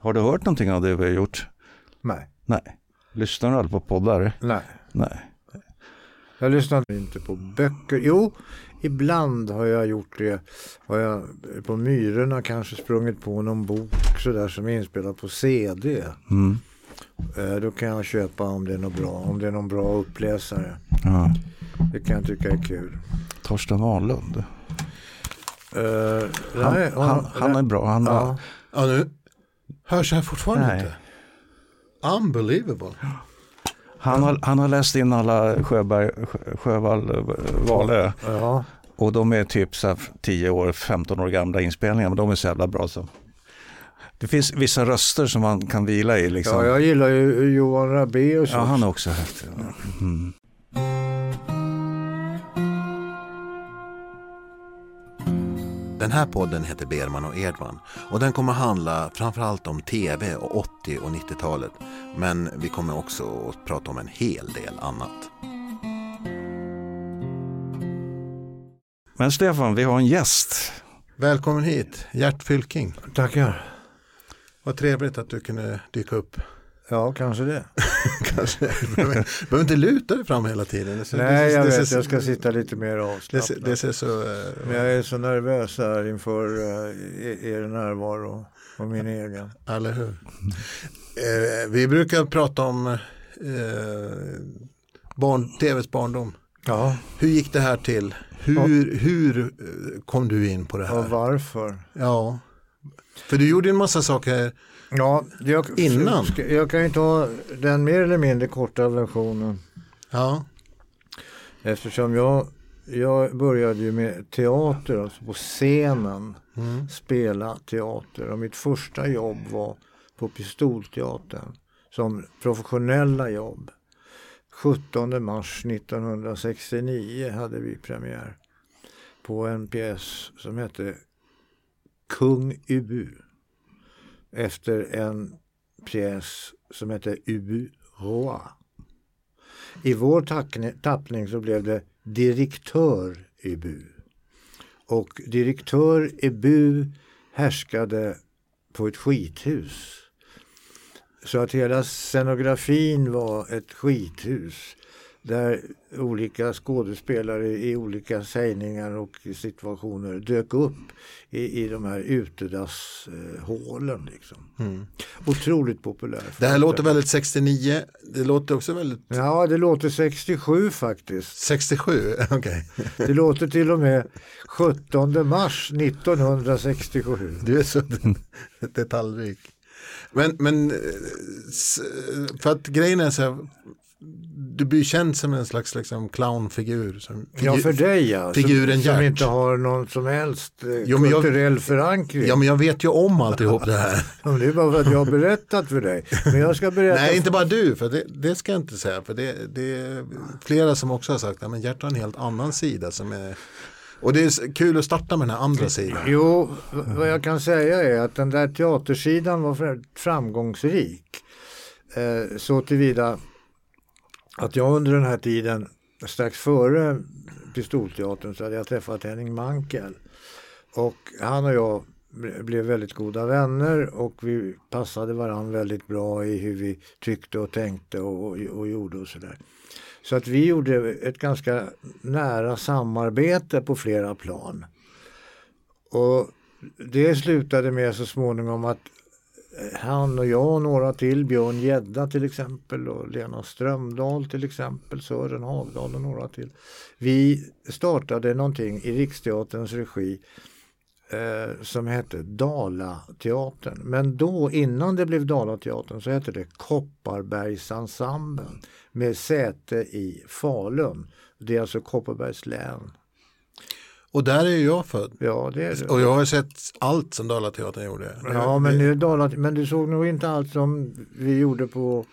Har du hört någonting av det vi har gjort? Nej. Nej. Lyssnar du aldrig på poddar? Nej. Nej. Jag lyssnar inte på böcker. Jo, ibland har jag gjort det. Har jag på Myrorna kanske sprungit på någon bok sådär som är inspelad på CD. Mm. Eh, Då kan jag köpa om det är något bra. Om det är någon bra uppläsare. Ja. Det kan jag tycka är kul. Torsten Wahlund. Uh, Han, han, han är bra. Han, ja. Ja, nu hörs jag fortfarande Nej. inte. Unbelievable. han, har, han har läst in alla Sjöberg, Sjö- Sjövall, eh, Wahlöö. ja. Och de är typ så här 10 år, 15 år gamla inspelningar. Men de är så jävla bra så. Det finns vissa röster som man kan vila i. Liksom. ja, jag gillar ju Johan Rabaeus Ja, han också häftig. Mm. Den här podden heter Berman och Edman och den kommer handla framförallt om tv och 80 och 90-talet. Men vi kommer också att prata om en hel del annat. Men Stefan, vi har en gäst. Välkommen hit, Gert Fylking. Tackar. Vad trevligt att du kunde dyka upp. Ja, kanske det. Kanske. Du behöver behöver inte luta dig fram hela tiden. Ser- Nej, det, jag det, vet. ser- Jag ska sitta lite mer ser, det ser så... eh, Men jag är så nervös här inför eh, er- närvaro och min egen. Eller hur? Eh, vi brukar prata om eh, barn, tvs barndom. Ja, Hur gick det här till? Hur, hur eh, kom du in på det och här? varför? Ja, för du gjorde en massa saker. Ja, jag, Innan? Jag kan ju ta den mer eller mindre korta versionen. Ja, Eftersom jag, jag började ju med teater, alltså på scenen. mm. Spela teater. Och mitt första jobb var på Pistolteatern. Som professionella jobb. 17 mars 1969 hade vi premiär. På en pjäs som hette Kung Ubu. Efter en pjäs som hette Ubu Roi. I vår tappning så blev det Direktör Ubu. Och direktör Ebu härskade på ett skithus. Så att hela scenografin var ett skithus. Där olika skådespelare i olika sägningar och situationer dök upp i, i de här utedasshålen. Liksom. Mm. Otroligt populär. Det här låter väldigt 69. Det låter också väldigt Ja, det låter 67 faktiskt. 67. Okej. Det låter till och med 17 mars 1967. Du är så detaljrik. Men, men eh, för att grejen är så här. Du blir känd som en slags liksom, clownfigur. Som, Ja, för dig ja. figuren som, som Gert. inte har någon som helst eh, Jo, men jag- kulturell förankring. Ja, men jag vet ju om alltihop det här. Ja, Det är bara för att jag har berättat för dig. Men jag ska berätta. Nej, inte bara du, för det, det ska jag inte säga. För det, det är flera som också har sagt att Gert har en helt annan sida. Som är, och det är kul att starta med den här andra sidan. Jo, vad jag kan säga är att den där teatersidan var fr- framgångsrik. Eh, så tillvida att jag under den här tiden, strax före Pistolteatern, så hade jag träffat Henning Mankell. Och han och jag blev väldigt goda vänner och vi passade varandra väldigt bra i hur vi tyckte och tänkte och, och, och gjorde och sådär. Så att vi gjorde ett ganska nära samarbete på flera plan. Och det slutade med så småningom att han och jag och några till, Björn Gedda till exempel och Lena Strömdahl till exempel, Sören Hagdahl och några till. Vi startade någonting i Riksteaterns regi eh, som hette Dalateatern. Men då, innan det blev Dalateatern, så hette det Kopparbergsensemblen med säte i Falun. Det är alltså Kopparbergs län. Och där är ju jag född. Ja, det är det. Och jag har sett allt som Dalateatern gjorde. Ja, men, det Dalat, men du såg nog inte allt som vi gjorde på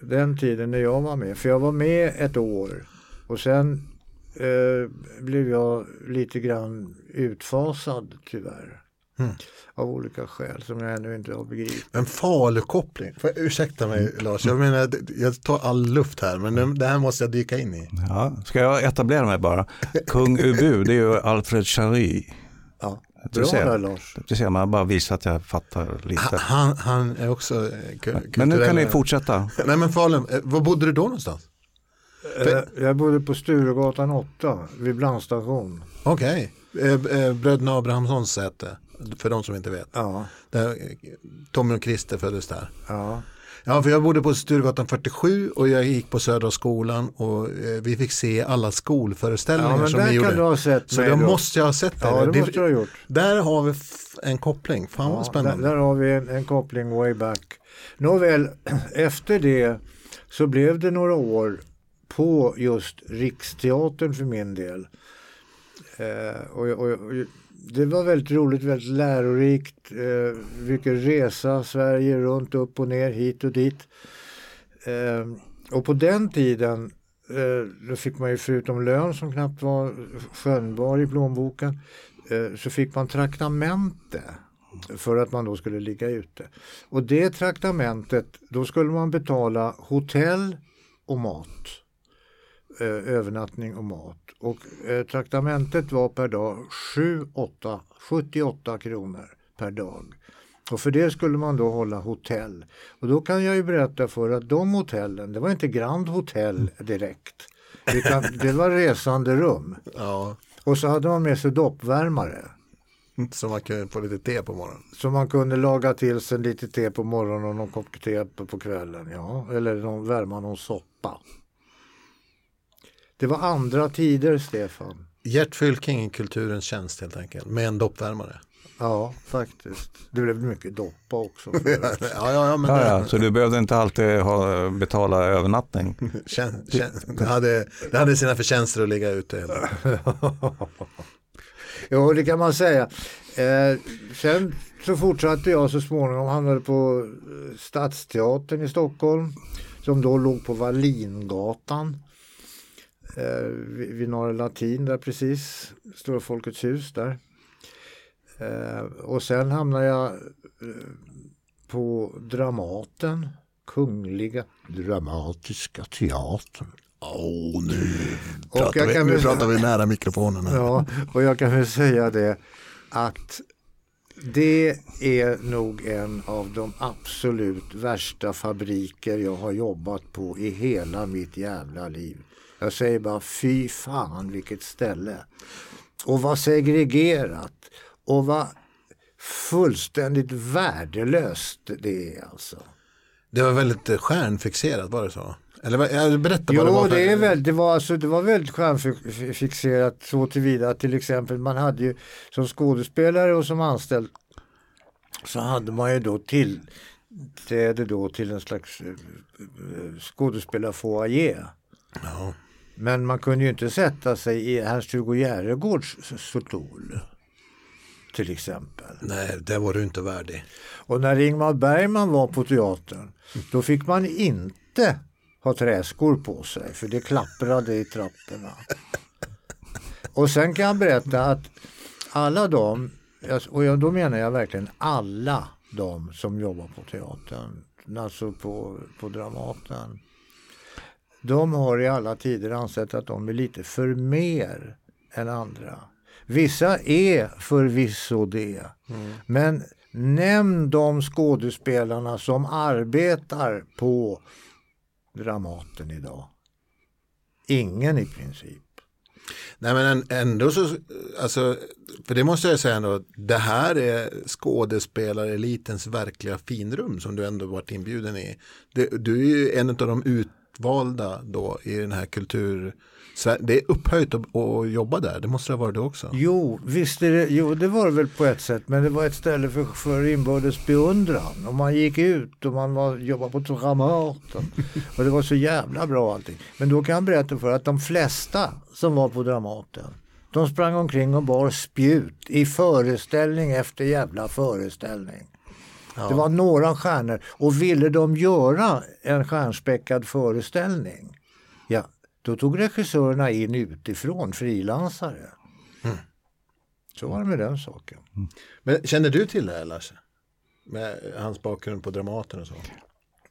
den tiden när jag var med. För jag var med ett år och sen eh, blev jag lite grann utfasad tyvärr. Mm. Av olika skäl som jag ännu inte har begripit. En falukoppling. Jag ursäkta mig Lars, jag menar jag tar all luft här men det- här måste jag dyka in i. Ja, ska jag etablera mig bara? Kung Ubu, det är ju Alfred Jarry. Ja. Du Bra ser. där Lars. Det ser man bara visar att jag fattar lite. Han, han är också eh, ku- Men nu kan kulturell- ni fortsätta. Nej men Falun, eh, var bodde du då någonstans? Eh, Jag bodde på Sturegatan 8 vid Blandstation. Okej, eh, bröderna Abrahamssons säte, för de som inte vet. Ja, Där, Tommy och Christer föddes där. ja. Ja, för jag bodde på Sturegatan 47 och jag gick på Södra skolan och eh, vi fick se alla skolföreställningar ja som ni där gjorde. ha Så då. måste jag ha sett det. Ja, det Det- måste du ha gjort. Där har vi en koppling, fan vad Ja, spännande. Där, där har vi en, en koppling way back. Nåväl, efter det så blev det några år på just Riksteatern för min del. Eh, och, och, och, det var väldigt roligt, väldigt lärorikt. Eh, mycket resa Sverige runt, upp och ner, hit och dit. Eh, och på den tiden eh, då fick man ju förutom lön som knappt var skönjbar i plånboken eh, så fick man traktamente för att man då skulle ligga ute. Och det traktamentet, då skulle man betala hotell och mat. Eh, övernattning och mat. Och eh, traktamentet var per dag 7, 8, 78 kronor per dag. Och för det skulle man då hålla hotell. Och då kan jag ju berätta för att de hotellen, det var inte Grand Hotel direkt. Utan det var resande rum. Ja, Och så hade man med sig doppvärmare. så man kan få lite te på morgonen. Så man kunde laga till sig lite te på morgonen och någon kopp te på kvällen. Ja. Eller någon, värma någon soppa. Det var andra tider Stefan. Gert Fylking i kulturens tjänst helt enkelt, med en doppvärmare. Ja, faktiskt. Det blev mycket doppa också. ja, ja, ja, men Ja, ja, så du behövde inte alltid ha, betala övernattning. Kän, kän, det, hade, det hade sina förtjänster att ligga ute. hela- Jo, det kan man säga. Eh, sen så fortsatte jag så småningom, hamnade på eh, Stadsteatern i Stockholm som då låg på Wallingatan eh, vid, Norra Latin där precis, Stora Folkets hus där. Eh, och sen hamnade jag eh, på Dramaten, Kungliga Dramatiska Teatern. Åh, nu, Och pratar jag vi, kan nu pratar vi nära mikrofonen. här. Ja, och jag kan väl säga det att det är nog en av de absolut värsta fabriker jag har jobbat på i hela mitt jävla liv. Jag säger bara fy fan vilket ställe. Och vad segregerat och vad fullständigt värdelöst det är alltså. Det var väldigt eh, stjärnfixerat, var det så? Eller berätta vad det var. Jo, för- det, är väl, det, var alltså, det var väldigt stjärnfixerat så tillvida att till exempel man hade ju som skådespelare och som anställd så hade man ju då tillträde då till en slags eh, eh, skådespelarfoajé. Ja. Men man kunde ju inte sätta sig i Ernst-Hugo Järegårds stol. Till exempel. Nej, det var du inte värdig. Och när Ingmar Bergman var på teatern då fick man inte ha träskor på sig för det klapprade i trapporna. Och sen kan jag berätta att alla de, och då menar jag verkligen alla de som jobbar på teatern, alltså på, på Dramaten. De har i alla tider ansett att de är lite för mer än andra. Vissa är förvisso det. Men nämn de skådespelarna som arbetar på Dramaten idag. Ingen i princip. Nej men än- ändå så, alltså, för det måste jag säga ändå, det här är skådespelarelitens verkliga finrum som du ändå varit inbjuden i. Det, du är ju en av de utvalda då i den här kultur, det är upphöjt att, att jobba där, det måste det ha varit det också. Jo, visst är det, jo, det var det väl på ett sätt, men det var ett ställe för, för inbördes beundran. Och man gick ut och man var, jobbade på Dramaten. Och det var så jävla bra allting. Men då kan jag berätta för att de flesta som var på Dramaten, de sprang omkring och bar spjut i föreställning efter jävla föreställning. Det var några stjärnor och ville de göra en stjärnspäckad föreställning, ja, då tog regissörerna in utifrån frilansare. Så var det med den saken. Men känner du till det här Lars? Med hans bakgrund på Dramaten och så?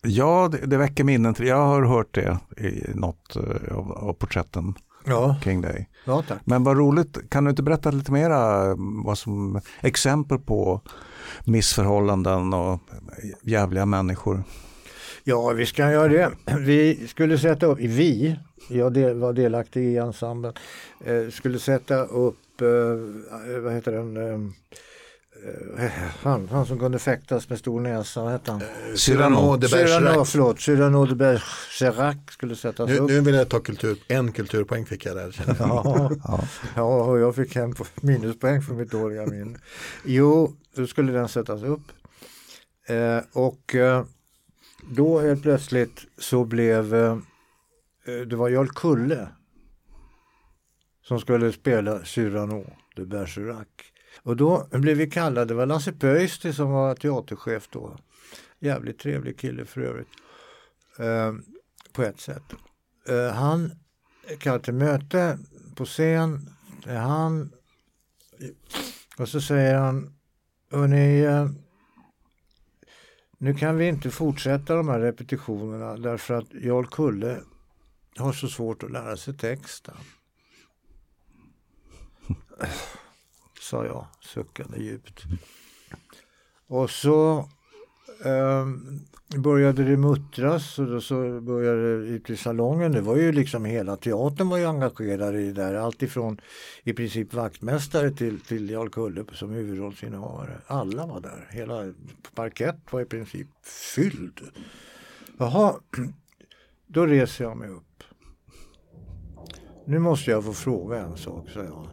Ja, det, det väcker minnen. Jag har hört det i något eh, av, av porträtten. Ja, kring dig. ja tack. Men vad roligt, kan du inte berätta lite mera eh, vad som, exempel på missförhållanden och jävliga människor? Ja, vi ska göra det. Vi skulle sätta upp, vi, jag del, var delaktig i ensemblen, eh, skulle sätta upp, eh, vad heter den, eh, han, han som kunde fäktas med stor näsa, vad hette han? Cyrano de Cyrano, Bergerac. förlåt, Cyrano de Bergerac skulle sättas Nu, upp. nu vill jag ta kultur, en kulturpoäng fick jag där. jag. Ja, Ja. ja, och jag fick hem minuspoäng för mitt dåliga minne. Jo, då skulle den sättas upp. Eh, och eh, då helt plötsligt så blev eh, eh, det var Jarl Kulle som skulle spela Cyrano de Bergerac. Och då blev vi kallade, det var Lasse Pöysti som var teaterchef då. Jävligt trevlig kille för övrigt. Eh, på ett sätt. Eh, han kallar till möte på scen. Det är han. Och så säger han, hörni, eh, nu kan vi inte fortsätta de här repetitionerna därför att Jarl Kulle har så svårt att lära sig texten. Sa jag, suckande djupt. Och så eh, började det muttras och då så började det ut i salongen. Det var ju liksom hela teatern var ju engagerad i det där. Alltifrån i princip vaktmästare till, till Jarl Kulle som huvudrollsinnehavare. Alla var där. Hela parkett var i princip fylld. Jaha, då reser jag mig upp. Nu måste jag få fråga en sak, sa jag.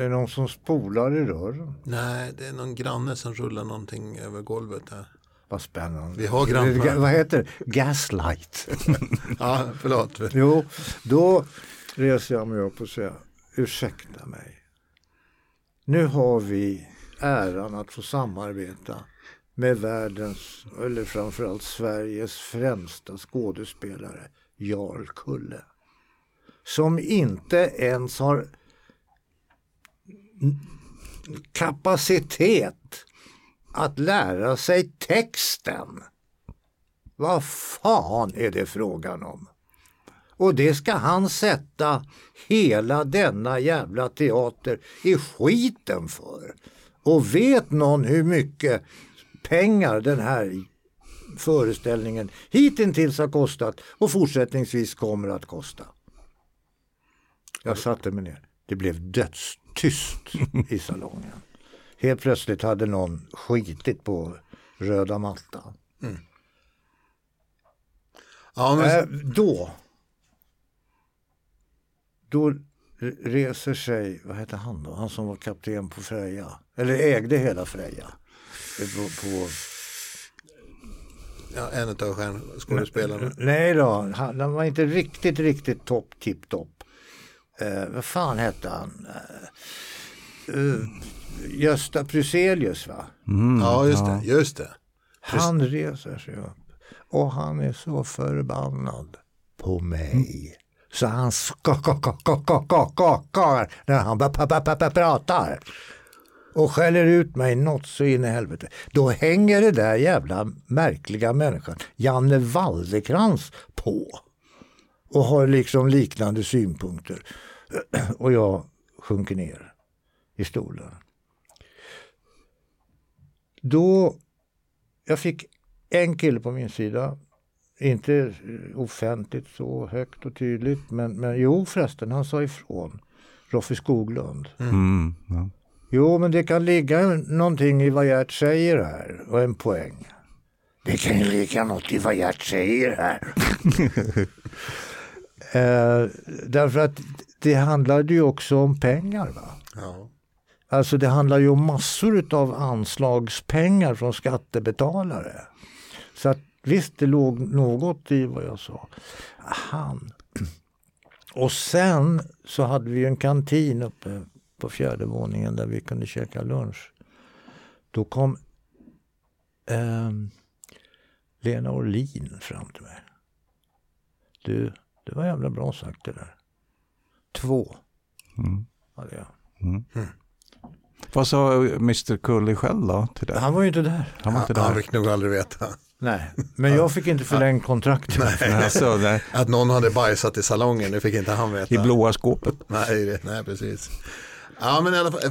Är det någon som spolar i rören? Nej, det är någon granne som rullar någonting över golvet här. Vad spännande. Vi har grannar. Vad heter det? Gaslight. Ja, förlåt. jo, då reser jag mig upp och säger ursäkta mig. Nu har vi äran att få samarbeta med världens, eller framförallt Sveriges främsta skådespelare, Jarl Kulle. Som inte ens har kapacitet att lära sig texten. Vad fan är det frågan om? Och det ska han sätta hela denna jävla teater i skiten för. Och vet någon hur mycket pengar den här föreställningen hittills har kostat och fortsättningsvis kommer att kosta? Jag satte mig ner. Det blev dödstyst i salongen. Helt plötsligt hade någon skitit på röda mattan. Ja, men, Äh, då. Då reser sig, vad hette han då? Han som var kapten på Freja. Eller ägde hela Freja. På, på, ja, en av stjärnskådespelarna. nej då, han, han var inte riktigt, riktigt topp, tipp, topp. Eh, vad fan hette han? Eh, eh, Gösta Pruselius va? Mm, Ja, just det. Just det. Han reser sig upp och han är så förbannad på mig. Så han skakar när han pratar. Och skäller ut mig något så in i helvete. Då hänger det där jävla märkliga människan, Janne Waldekrans på. Och har liksom liknande synpunkter. Och jag sjunker ner i stolen. Då jag fick en kille på min sida. Inte offentligt så högt och tydligt. Men, men jo förresten, han sa ifrån. Roffe Skoglund. Mm, ja. Jo, men det kan ligga någonting i vad Gert säger här och en poäng. Det kan ju ligga något i vad Gert säger här. eh, därför att det handlade ju också om pengar. va? Ja. Alltså det handlar ju om massor av anslagspengar från skattebetalare. Så att visst, det låg något i vad jag sa. Han. Och sen så hade vi en kantin uppe på fjärde våningen där vi kunde käka lunch. Då kom ehm, Lena Orlin fram till mig. Du, det var jävla bra sagt det där. Två Mm. hade jag. Vad sa Mr Kully själv då till det? Han var ju inte där. Han var inte Han där. fick nog aldrig veta. Nej, men jag fick inte förlängt kontrakt. Alltså, Att någon hade bajsat i salongen, det fick inte han veta. I blåa skåpet. Nej, det, nej, precis. Ja, men i alla fall, eh,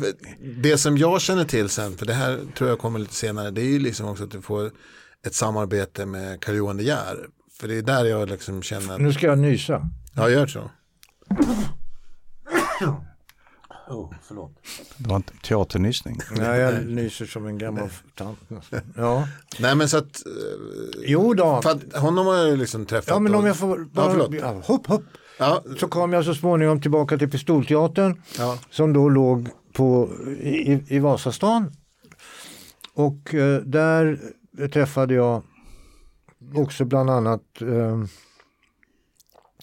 det som jag känner till sen, för det här tror jag kommer lite senare, det är ju liksom också att du får ett samarbete med Carl-Johan De Geer. För det är där jag liksom känner att, Nu ska jag nysa. ja, gör så. Oh, förlåt. Det var en teaternysning. Nej, jag nyser som en gammal tant. Ja. Nej, men så att, eh, Jo då. för att honom har jag liksom träffat. Ja, men om jag får bara... förlåt. Ja, hopp, hopp. Ja, Så kom jag så småningom tillbaka till Pistolteatern ja. som då låg på, i, i Vasastan. Och eh, där träffade jag också bland annat eh,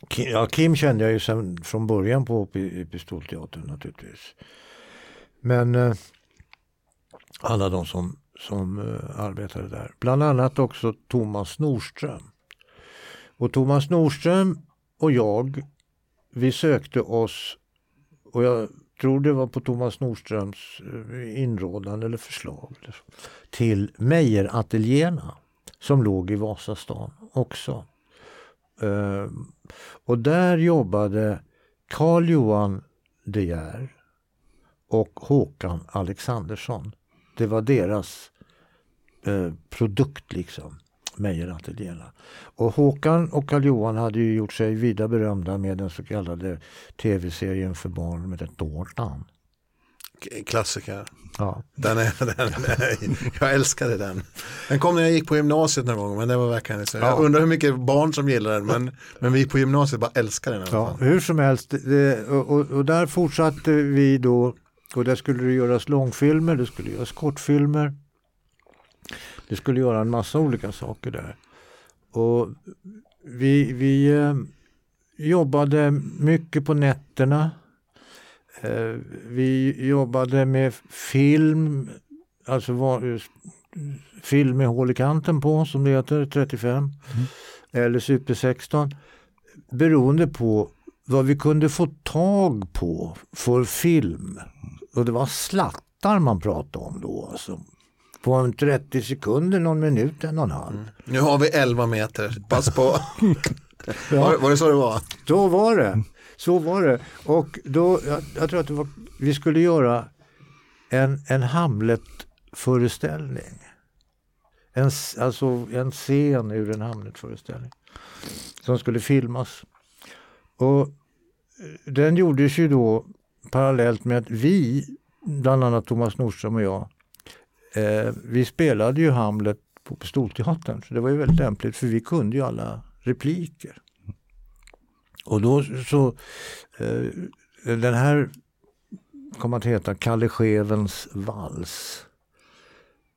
Kim, ja, Kim kände jag ju sen från början på i, Pistolteatern naturligtvis. Men eh, alla de som, som eh, arbetade där. Bland annat också Thomas Nordström. Och Thomas Nordström och jag, vi sökte oss och jag tror det var på Thomas Nordströms eh, inrådan eller förslag till Meijerateljéerna som låg i Vasastan också. Ehm, och där jobbade Carl Johan De Geer och Håkan Alexandersson. Det var deras eh, produkt liksom, Meijerateljéerna. Och Håkan och Carl Johan hade ju gjort sig vida berömda med den så kallade tv-serien för barn med ett Tårtan. Klassiker. Ja. Den är, den är, jag älskade den. Den kom när jag gick på gymnasiet någon gång, men det var verkligen så. Jag Ja. undrar hur mycket barn som gillar den, men, men vi på gymnasiet bara älskade den. Ja, hur som helst, det, och, och, och där fortsatte vi då och där skulle det göras långfilmer, det skulle göras kortfilmer. Det skulle göra en massa olika saker där. Och vi, vi eh, jobbade mycket på nätterna. Eh, vi jobbade med film, alltså var, film med hål i kanten på som det heter, 35. Eller Super 16 beroende på vad vi kunde få tag på för film. Och det var slattar man pratade om då. Alltså. På en 30 sekunder, någon minut, en och en halv. Nu har vi 11 meter, pass på. var, var det så det var? Så var det. Så var det. Och då, jag, jag tror att det var, vi skulle göra en, en Hamlet-föreställning. En, alltså en scen ur en Hamlet-föreställning. Som skulle filmas. Och den gjordes ju då parallellt med att vi, bland annat Thomas Nordström och jag, eh, vi spelade ju Hamlet på Pistolteatern. Så det var ju väldigt lämpligt för vi kunde ju alla repliker. Och då så, eh, den här kom att heta Kalle Schewens vals.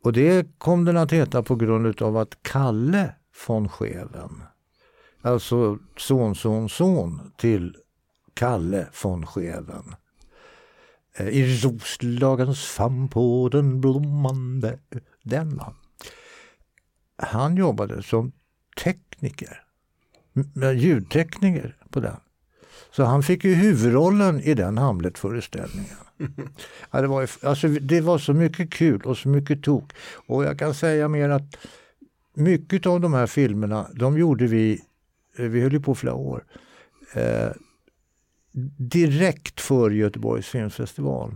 Och det kom den att heta på grund av att Kalle von Scheven, alltså son, son, son till Kalle von Scheven. Eh, I Roslagens famn på den blommande, den va. Han jobbade som tekniker ljudtekniker på den. Så han fick ju huvudrollen i den Hamlet-föreställningen. Ja, det, var, ju- alltså, det var så mycket kul och så mycket tok. Och jag kan säga mer att mycket av de här filmerna, de gjorde vi, eh, vi höll ju på flera år, eh, direkt före Göteborgs filmfestival.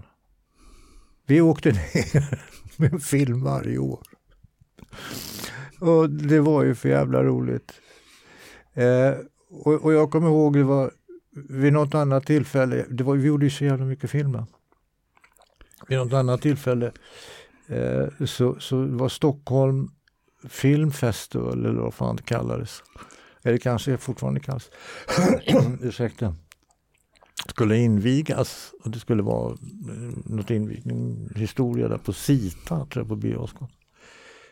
Vi åkte ner med en film varje år. Och det var ju för jävla roligt. Eh, och, och jag kommer ihåg det var vid något annat tillfälle, det var, vi gjorde ju så jävla mycket filmer. Vid något annat tillfälle eh, så, så var Stockholm Filmfestival eller vad fan det kallades. Eller kanske fortfarande kallas. Ursäkta. Skulle invigas och det skulle vara eh, något invigning, historia där på Sita, tror jag, på Birger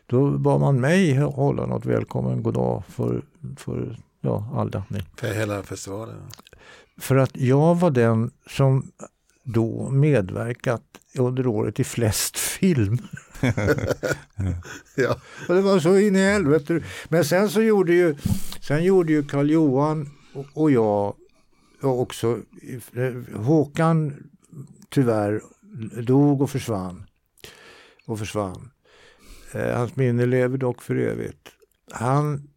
Då bad man mig hålla något välkommen goddag för, för ja, alla ni. För hela festivalen. För att jag var den som då medverkat under året i flest film. Ja. Och det var så in i helvete. Men sen så gjorde ju, sen gjorde ju Karl Johan och, jag och också eh, Håkan tyvärr dog och försvann. Och försvann. Eh, hans minne lever dock för evigt. han,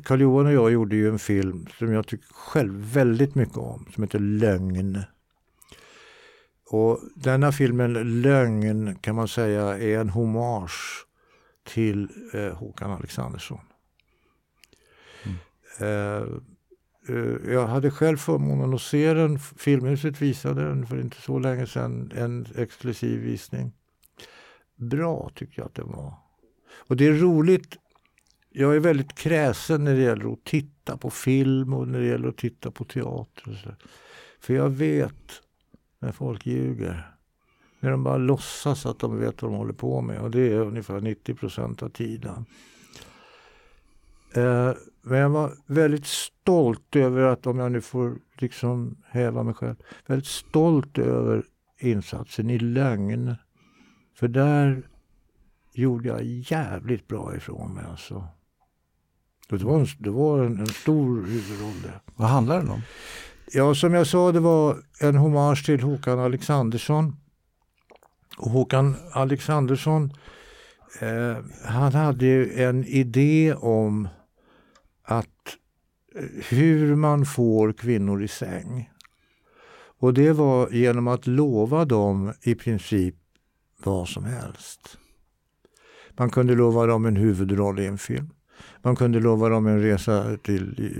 Karl Johan och jag gjorde ju en film som jag tycker själv väldigt mycket om som heter Lögn. Och denna filmen Lögn kan man säga är en hommage till eh, Håkan Alexandersson. Mm. Eh, eh, jag hade själv förmånen att se den. Filmhuset visade den för inte så länge sedan. En exklusiv visning. Bra tycker jag att den var. Och det är roligt. Jag är väldigt kräsen när det gäller att titta på film och när det gäller att titta på teater. För jag vet när folk ljuger. När de bara låtsas att de vet vad de håller på med och det är ungefär 90 procent av tiden. Eh, men jag var väldigt stolt över att, om jag nu får liksom häva mig själv, väldigt stolt över insatsen i lögn. För där gjorde jag jävligt bra ifrån mig alltså. Det var en, det var en, en stor huvudroll det. Vad handlar den om? Ja, som jag sa, det var en hommage till Håkan Alexandersson. Och Håkan Alexandersson, eh, han hade en idé om att eh, hur man får kvinnor i säng. Och det var genom att lova dem i princip vad som helst. Man kunde lova dem en huvudroll i en film. Man kunde lova dem en resa till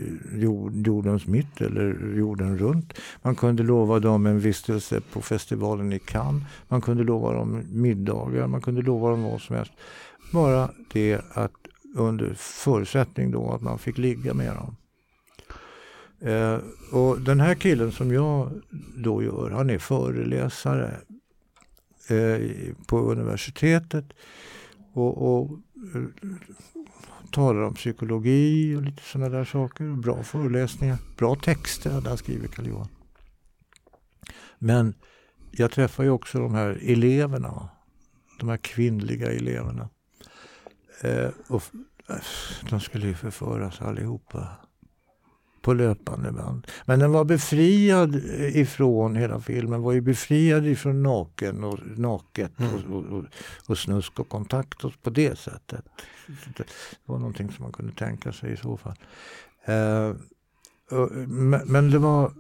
jordens mitt eller jorden runt. Man kunde lova dem en vistelse på festivalen i Cannes. Man kunde lova dem middagar, man kunde lova dem vad som helst. Bara det att under förutsättning då att man fick ligga med dem. Eh, och den här killen som jag då gör, han är föreläsare eh, på universitetet och, och eh, talar om psykologi och lite sådana där saker. Bra föreläsningar, bra texter där skriver Karl Johan. Men jag träffar ju också de här eleverna, de här kvinnliga eleverna. Eh, och de skulle ju förföras allihopa på löpande band. Men den var befriad ifrån, hela filmen var ju befriad ifrån naken och naket mm. och, och, och, snusk och kontakt och på det sättet. Det var någonting som man kunde tänka sig i så fall. Eh, men det var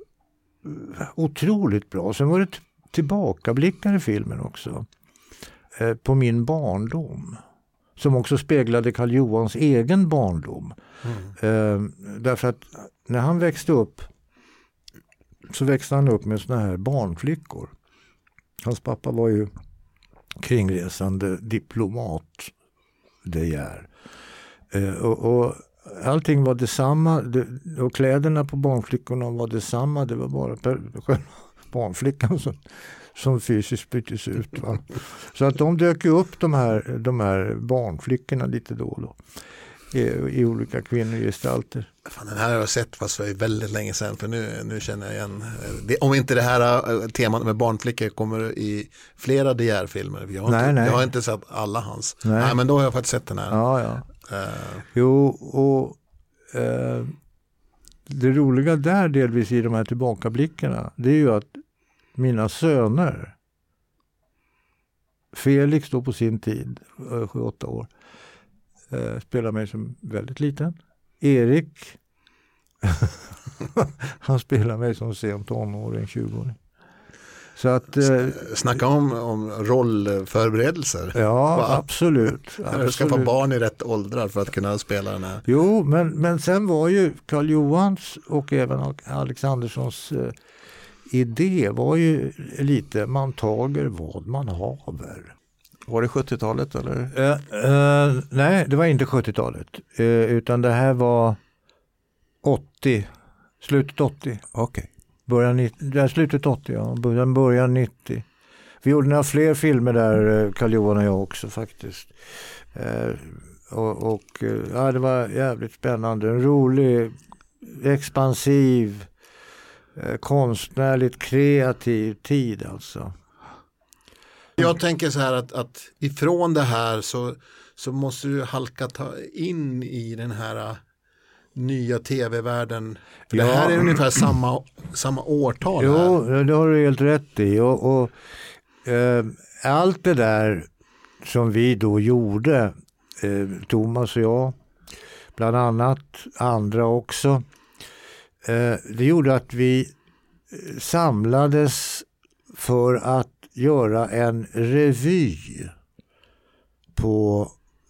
otroligt bra. Sen var det tillbakablickar i filmen också. Eh, på min barndom. Som också speglade Karl Johans egen barndom. Mm. Eh, därför att när han växte upp så växte han upp med såna här barnflickor. Hans pappa var ju kringresande diplomat, De Geer. Eh, och, och allting var detsamma och kläderna på barnflickorna var detsamma. Det var bara själva barnflickan som, som fysiskt byttes ut. Va? Så att de dök upp de här, de här barnflickorna lite då och då i, i olika kvinnogestalter. Fan, den här har jag sett fast för väldigt länge sedan för nu, nu känner jag igen. Det, om inte det här eh, temat med barnflickor kommer i flera. Jag, nej, inte, nej. jag har inte sett alla hans. Nej. nej. men då har jag faktiskt sett den här. Ja, ja. Uh. Jo, och uh, det roliga där delvis i de här tillbakablickarna det är ju att mina söner Felix då på sin tid, 7-8 år, Eh, spelar mig som väldigt liten. Erik, han spelar mig som sen tonåring, 20-åring. Så att, eh, Snacka om, om rollförberedelser. Ja, Va? absolut. Du ska få barn i rätt åldrar för att kunna spela den här. Jo, men, men sen var ju Karl Johans och även Alexanderssons eh, idé var ju lite man tager vad man haver. Var det 70-talet eller? Uh, uh, nej, det var inte 70-talet. Uh, utan det här var 80, slutet 80. Okej. Okay. slutet 80, ja. Början, början 90. Vi gjorde några fler filmer där, Karl Johan och jag också faktiskt. och, och ja, det var jävligt spännande. En rolig, expansiv, konstnärligt kreativ tid alltså. Jag tänker så här att, att ifrån det här så, så måste du halka ta in i den här äh, nya tv-världen. Ja. Det här är ungefär samma, samma årtal. Jo, här. det har du helt rätt i. Och, och eh, allt det där som vi då gjorde, eh, Thomas och jag, bland annat, andra också. Eh, det gjorde att vi eh, samlades för att göra en revy på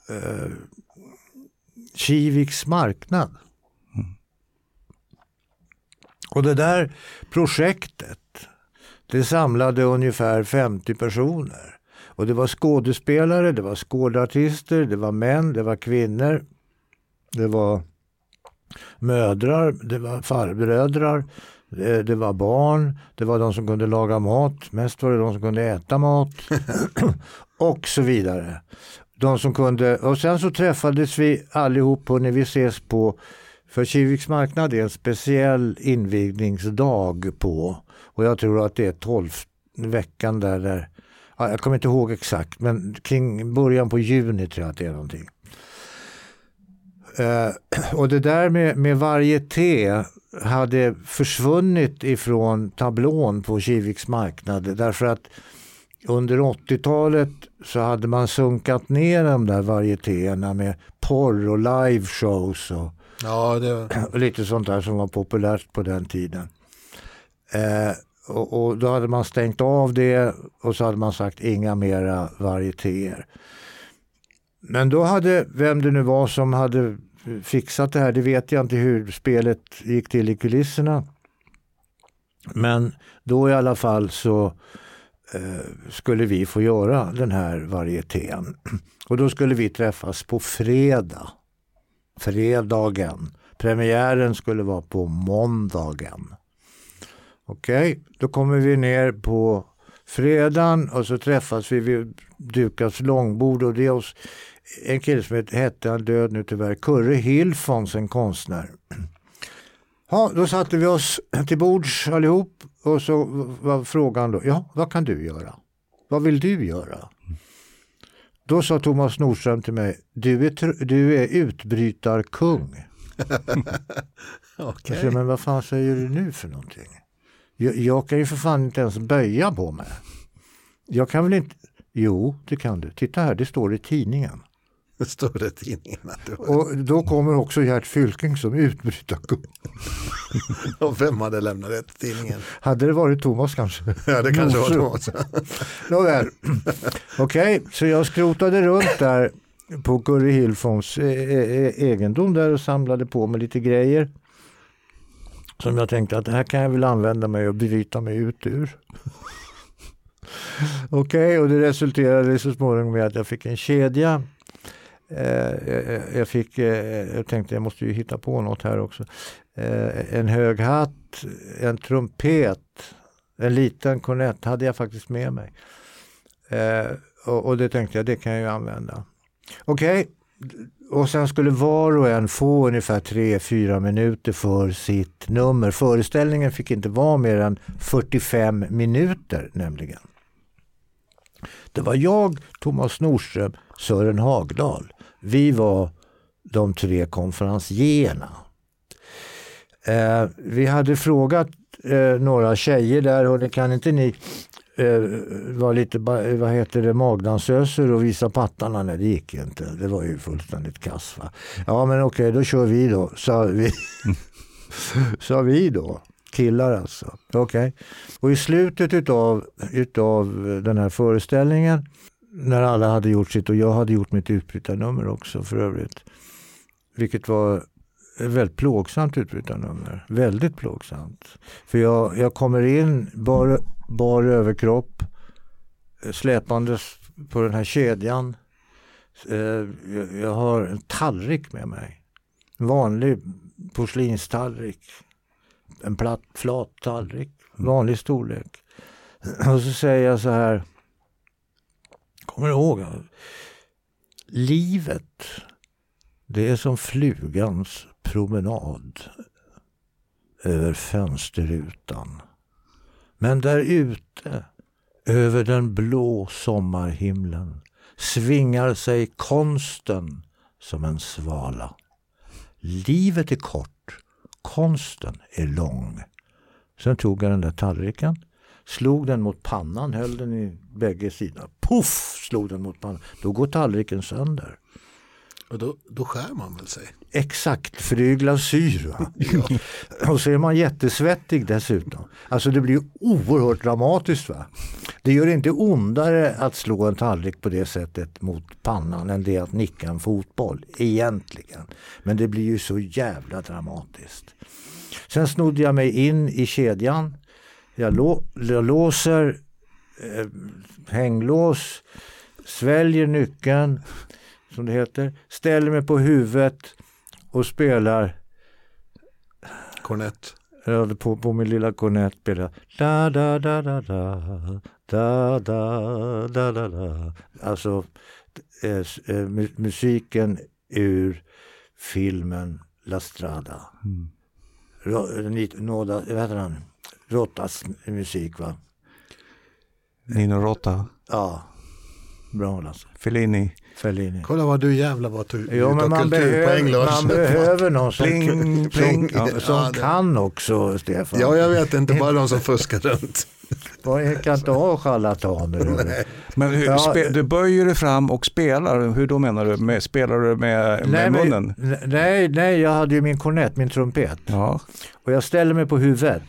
eh, Kiviks marknad. Mm. Och det där projektet det samlade ungefär 50 personer. Och det var skådespelare, det var skådartister, det var män, det var kvinnor. Det var mödrar, det var farbrödrar, det, det, var barn, det var de som kunde laga mat, mest var det de som kunde äta mat och så vidare. De som kunde, och sen så träffades vi allihop på när vi ses på, för Kiviks marknad är en speciell invigningsdag på och jag tror att det är 12 veckan där, där ja, jag kommer inte ihåg exakt men kring början på juni tror jag att det är någonting. Uh, och det där med, med varieté hade försvunnit ifrån tablån på Kiviks marknad därför att under 80-talet så hade man sunkat ner de där varietéerna med porr och liveshows och, ja, det... och lite sånt där som var populärt på den tiden. Eh, och, och, då hade man stängt av det och så hade man sagt inga mera varietéer. Men då hade, vem det nu var som hade fixat det här, det vet jag inte hur spelet gick till i kulisserna. Men då i alla fall så eh, skulle vi få göra den här varietén. Och då skulle vi träffas på fredag. Fredagen. Premiären skulle vara på måndagen. Okej, okay, då kommer vi ner på fredagen och så träffas vi vid Dukas långbord och det är oss en kille som hette, han död nu tyvärr, Kurre Hilfons, en konstnär. Ja, då satte vi oss till bords allihop och så var frågan då, ja vad kan du göra? Vad vill du göra? Då sa Thomas Nordström till mig, du är, du är utbrytarkung. okay. men vad fan säger du nu för någonting? Jag, jag kan ju för fan inte ens böja på mig. Jag kan väl inte, jo det kan du, titta här det står i tidningen. Det står det i tidningen. Och då kommer också Gert Fylking som utbrytarkung. och vem hade lämnat det till tidningen? Hade det varit Thomas kanske? ja det kanske var Thomas. Nåväl, okej, okay, så jag skrotade runt där på Curry Hillfons e e egendom där och samlade på mig lite grejer. Som jag tänkte att det här kan jag väl använda mig och bryta mig ut ur. Okej, okay, och det resulterade så småningom med att jag fick en kedja Eh, Eh, eh, jag, fick, eh, jag tänkte jag måste ju hitta på något här också. En hög hatt, en trumpet, en liten kornett hade jag faktiskt med mig. Och, det tänkte jag, det kan jag ju använda. Okej, okay. och sen skulle var och en få ungefär 3-4 minuter för sitt nummer. Föreställningen fick inte vara mer än 45 minuter nämligen. Det var jag, Thomas Norström, Sören Hagdahl. Vi var de tre konferencierna. Eh, vi hade frågat eh, några tjejer där och det kan inte ni eh, vara lite vad heter det, magdansöser och visa pattarna? Nej, det gick inte. Det var ju fullständigt kass. Va? Ja, men okej, okay, då kör vi då, sa vi. sa vi då. Killar alltså. Okej. Okay. Och i slutet utav, utav den här föreställningen när alla hade gjort sitt och jag hade gjort mitt utbrytarnummer också för övrigt. Vilket var ett väldigt plågsamt utbrytarnummer. Väldigt plågsamt. För jag, jag kommer in bar, bar överkropp eh, släpandes på den här kedjan. Eh, jag har en tallrik med mig. En vanlig porslinstallrik. En platt, flat tallrik. Vanlig storlek. Och så säger jag så här kommer ihåg. Livet, det är som flugans promenad över fönsterrutan. Men där ute, över den blå sommarhimlen, svingar sig konsten som en svala. Livet är kort, konsten är lång. Sen tog jag den där tallriken, slog den mot pannan, höll den i bägge sidor. Puff slog den mot pannan. Då går tallriken sönder. Och då, då skär man väl sig? Exakt, för det är ju glasyr. Va? Och så är man jättesvettig dessutom. Alltså det blir oerhört dramatiskt. Va? Det gör inte ondare att slå en tallrik på det sättet mot pannan än det att nicka en fotboll, egentligen. Men det blir ju så jävla dramatiskt. Sen snodde jag mig in i kedjan. Jag, lå jag låser eh, hänglås, sväljer nyckeln som det heter, ställer mig på huvudet och spelar Kornett. på, på min lilla kornett spelar da da da da da da da da da da Alltså eh, eh, musiken ur filmen La Strada. Mm. Nåda, vad heter han? Rottas musik va? Nino Rota. Ja, bra Lasse. Fellini. Fellini. Kolla vad du jävla var tu- jo, men man behöver, man behöver någon som, Pling, pling. som, Ja, som ja, det- kan också Stefan. Ja, jag vet inte bara de som fuskar runt. Jag kan inte ha charlataner. Men hur, Ja. spe, du böjer dig fram och spelar, hur då menar du? Med, spelar du med, med men- munnen? nej, nej, jag hade ju min kornett, min trumpet. Ja. Och jag ställer mig på huvudet.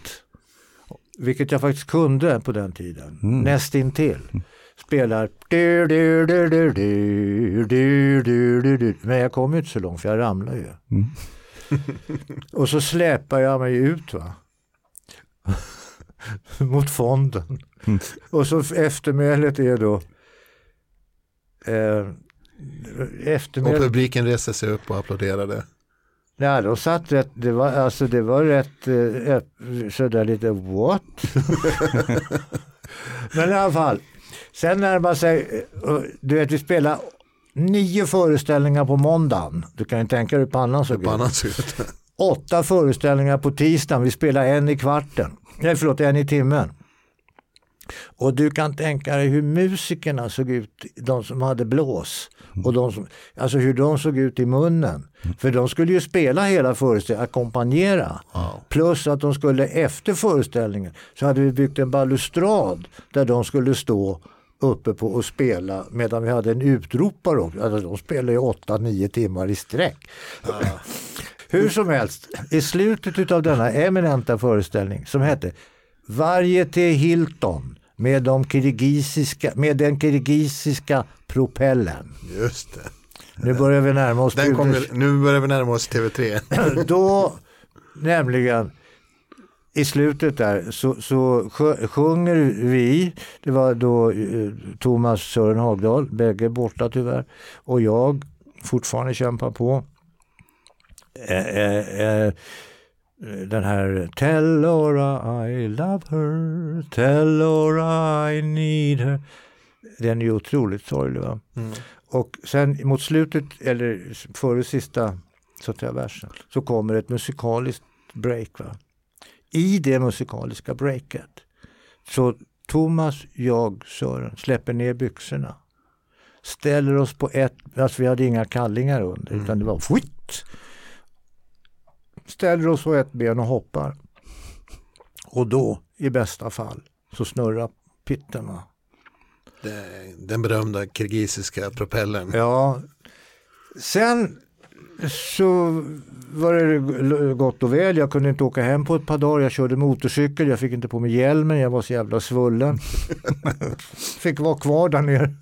Vilket jag faktiskt kunde på den tiden. Mm. Nästintill. Spelar du, du, du, du, du, du, du, du, du. Men jag kom ju inte så långt för jag ramlade ju. Mm. Och så släpar jag mig ut va. Mot fonden. Mm. Och så eftermälet är då eh, Och eftermälet publiken reste sig upp och applåderade. Ja, de satt rätt, det var, alltså det var rätt eh, sådär lite what? Men i alla fall, sen närmar sig, eh, du vet vi spelar nio föreställningar på måndagen. Du kan ju tänka dig hur pannan såg ut. Åtta föreställningar på tisdagen, vi spelar en i kvarten. Nej förlåt, en i timmen. Och du kan tänka dig hur musikerna såg ut, de som hade blås. Och de som, alltså hur de såg ut i munnen. För de skulle ju spela hela föreställningen, ackompanjera. Plus att de skulle efter föreställningen så hade vi byggt en balustrad där de skulle stå uppe på och spela medan vi hade en utropare också. Alltså, de spelade ju 8-9 timmar i sträck. Hur som helst, i slutet av denna eminenta föreställning som hette Varje Hilton med, de kirgisiska, med den kirgisiska propellen. Just det. Nu börjar vi närma oss Den kom, nu börjar vi närma oss TV3. Då nämligen i slutet där så, så sjunger vi, det var då eh, Thomas Sören Hagdahl, bägge borta tyvärr, och jag fortfarande kämpar på. Eh, eh, eh, den här Tell Laura I love her, tell Laura I need her. Den är ju otroligt sorglig. Va? Mm. Och sen mot slutet, eller före sista så att säga, versen, så kommer ett musikaliskt break. Va? I det musikaliska breaket så Thomas, jag, Sören släpper ner byxorna. Ställer oss på ett, alltså vi hade inga kallingar under utan det var skitt. Ställer oss på ett ben och hoppar. Och då, i bästa fall, så snurrar pitten. Va? Den berömda kirgisiska propellern. Ja, sen så var det gott och väl. Jag kunde inte åka hem på ett par dagar. Jag körde motorcykel. Jag fick inte på mig hjälmen. Jag var så jävla svullen. fick vara kvar där nere.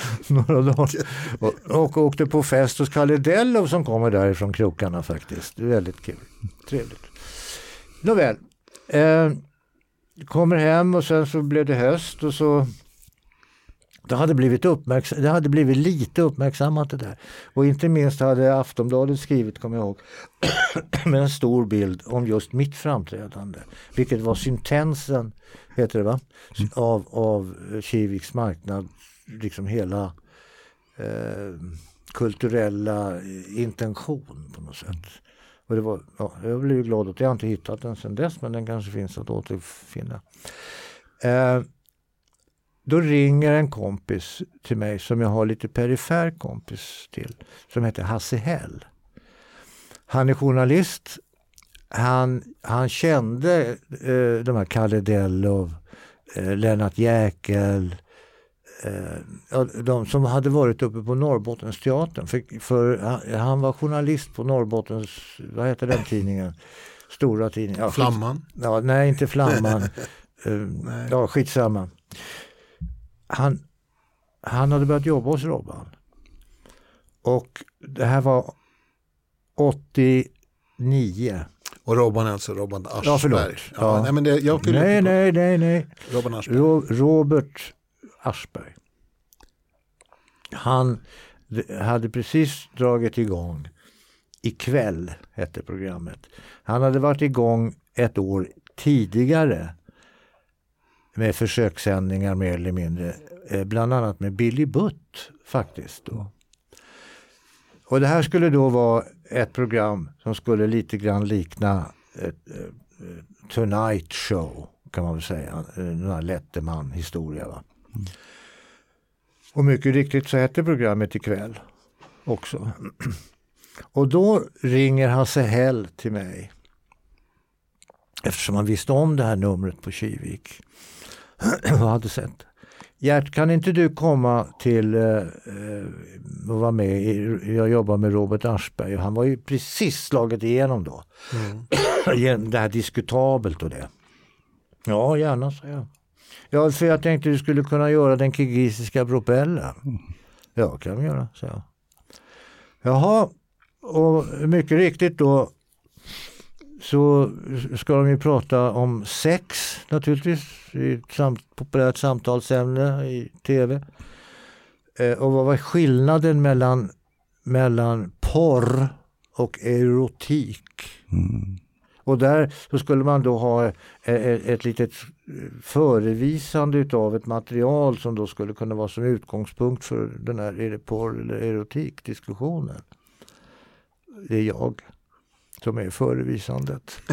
Några dagar. Och, och åkte på fest hos Kalle Dellov som kommer därifrån krokarna faktiskt. Väldigt kul. Trevligt. Nåväl. Eh, kommer hem och sen så blev det höst och så det hade, blivit uppmärksam, det hade blivit lite uppmärksammat det där. Och inte minst hade Aftonbladet skrivit, kommer jag ihåg, med en stor bild om just mitt framträdande. Vilket var syntensen, heter det va? Av, av Kiviks marknad, liksom hela eh, kulturella intention på något sätt. Och det var, ja, jag blev ju glad att jag har inte hittat den sedan dess men den kanske finns att återfinna. Eh, då ringer en kompis till mig som jag har lite perifer kompis till som heter Hasse Hell. Han är journalist. Han, han kände eh, de här Kalle Dellov, eh, Lennart Jäkel, eh, de som hade varit uppe på Norrbottensteatern. För, för han, var journalist på Norrbottens, vad heter den tidningen? Stora tidningen. Ja, Flamman? Ja, nej, inte Flamman. uh, ja, skitsamma. Han, han hade börjat jobba hos Robban. Och det här var 89. Och Robban är alltså Robban Aschberg? Ja, förlåt. Ja. Nej, men det, jag nej, nej, nej, nej. Robban Aschberg. Ro, Robert Aschberg. Han hade precis dragit igång Ikväll hette programmet. Han hade varit igång ett år tidigare med försökssändningar mer eller mindre. Eh, bland annat med Billy Butt faktiskt. Då. Och det här skulle då vara ett program som skulle lite grann likna ett, Tonight Show kan man väl säga. En sån här Letterman-historia. Va? Och mycket riktigt så hette programmet ikväll också. Och då ringer Hasse Hell till mig. Eftersom han visste om det här numret på Kivik. och hade sett. Gert, kan inte du komma till eh, och vara med? I, jag jobbar med Robert Aschberg han var ju precis slagit igenom då. Genom det här diskutabelt och det. Ja, gärna, sa jag. Ja, för jag tänkte du skulle kunna göra den kirgisiska propellen. Ja, kan vi göra, sa jag. Jaha, och mycket riktigt då så ska de ju prata om sex naturligtvis i ett samt, populärt samtalsämne i tv. Eh, och vad var skillnaden mellan, mellan porr och erotik? Och där så skulle man då ha ett, ett litet förevisande utav ett material som då skulle kunna vara som utgångspunkt för den här är det porr eller erotikdiskussionen. Det är jag som är förevisandet.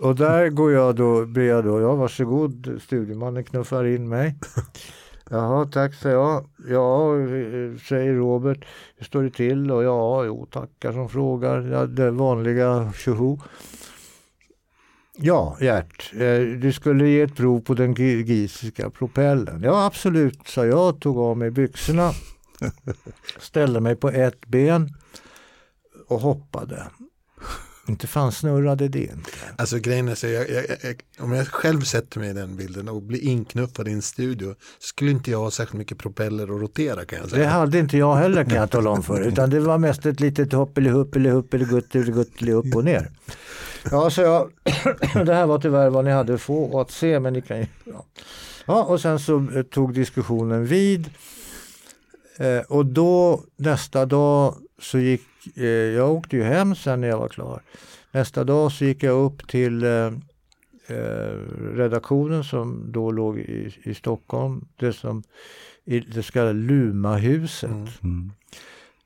Och där går jag då, ber jag då, ja varsågod, studiemannen knuffar in mig. Jaha, tack säger jag. Ja, säger Robert, hur står det till? Och ja, jo tackar som frågar. Ja, det vanliga tjoho. Ja, Gert, eh, du skulle ge ett prov på den kirgisiska propellen. Ja, absolut, sa jag, tog av mig byxorna, ställde mig på ett ben och hoppade. Inte fan snurrade det inte. Alltså grejen är så, jag, jag, jag, om jag själv sätter mig i den bilden och blir inknuffad i en studio skulle inte jag ha särskilt mycket propeller att rotera kan jag Det säga. hade inte jag heller kan jag tala om för utan det var mest ett litet hoppeli-huppeli-huppeli-gutteli upp och ner. Ja, så jag, det här var tyvärr vad ni hade få att se men ni kan ju, ja. ja och sen så eh, tog diskussionen vid eh, och då nästa dag så gick, eh, jag åkte ju hem sen när jag var klar. Nästa dag så gick jag upp till eh, eh, redaktionen som då låg i, i Stockholm, det som i det så kallade Lumahuset. Mm.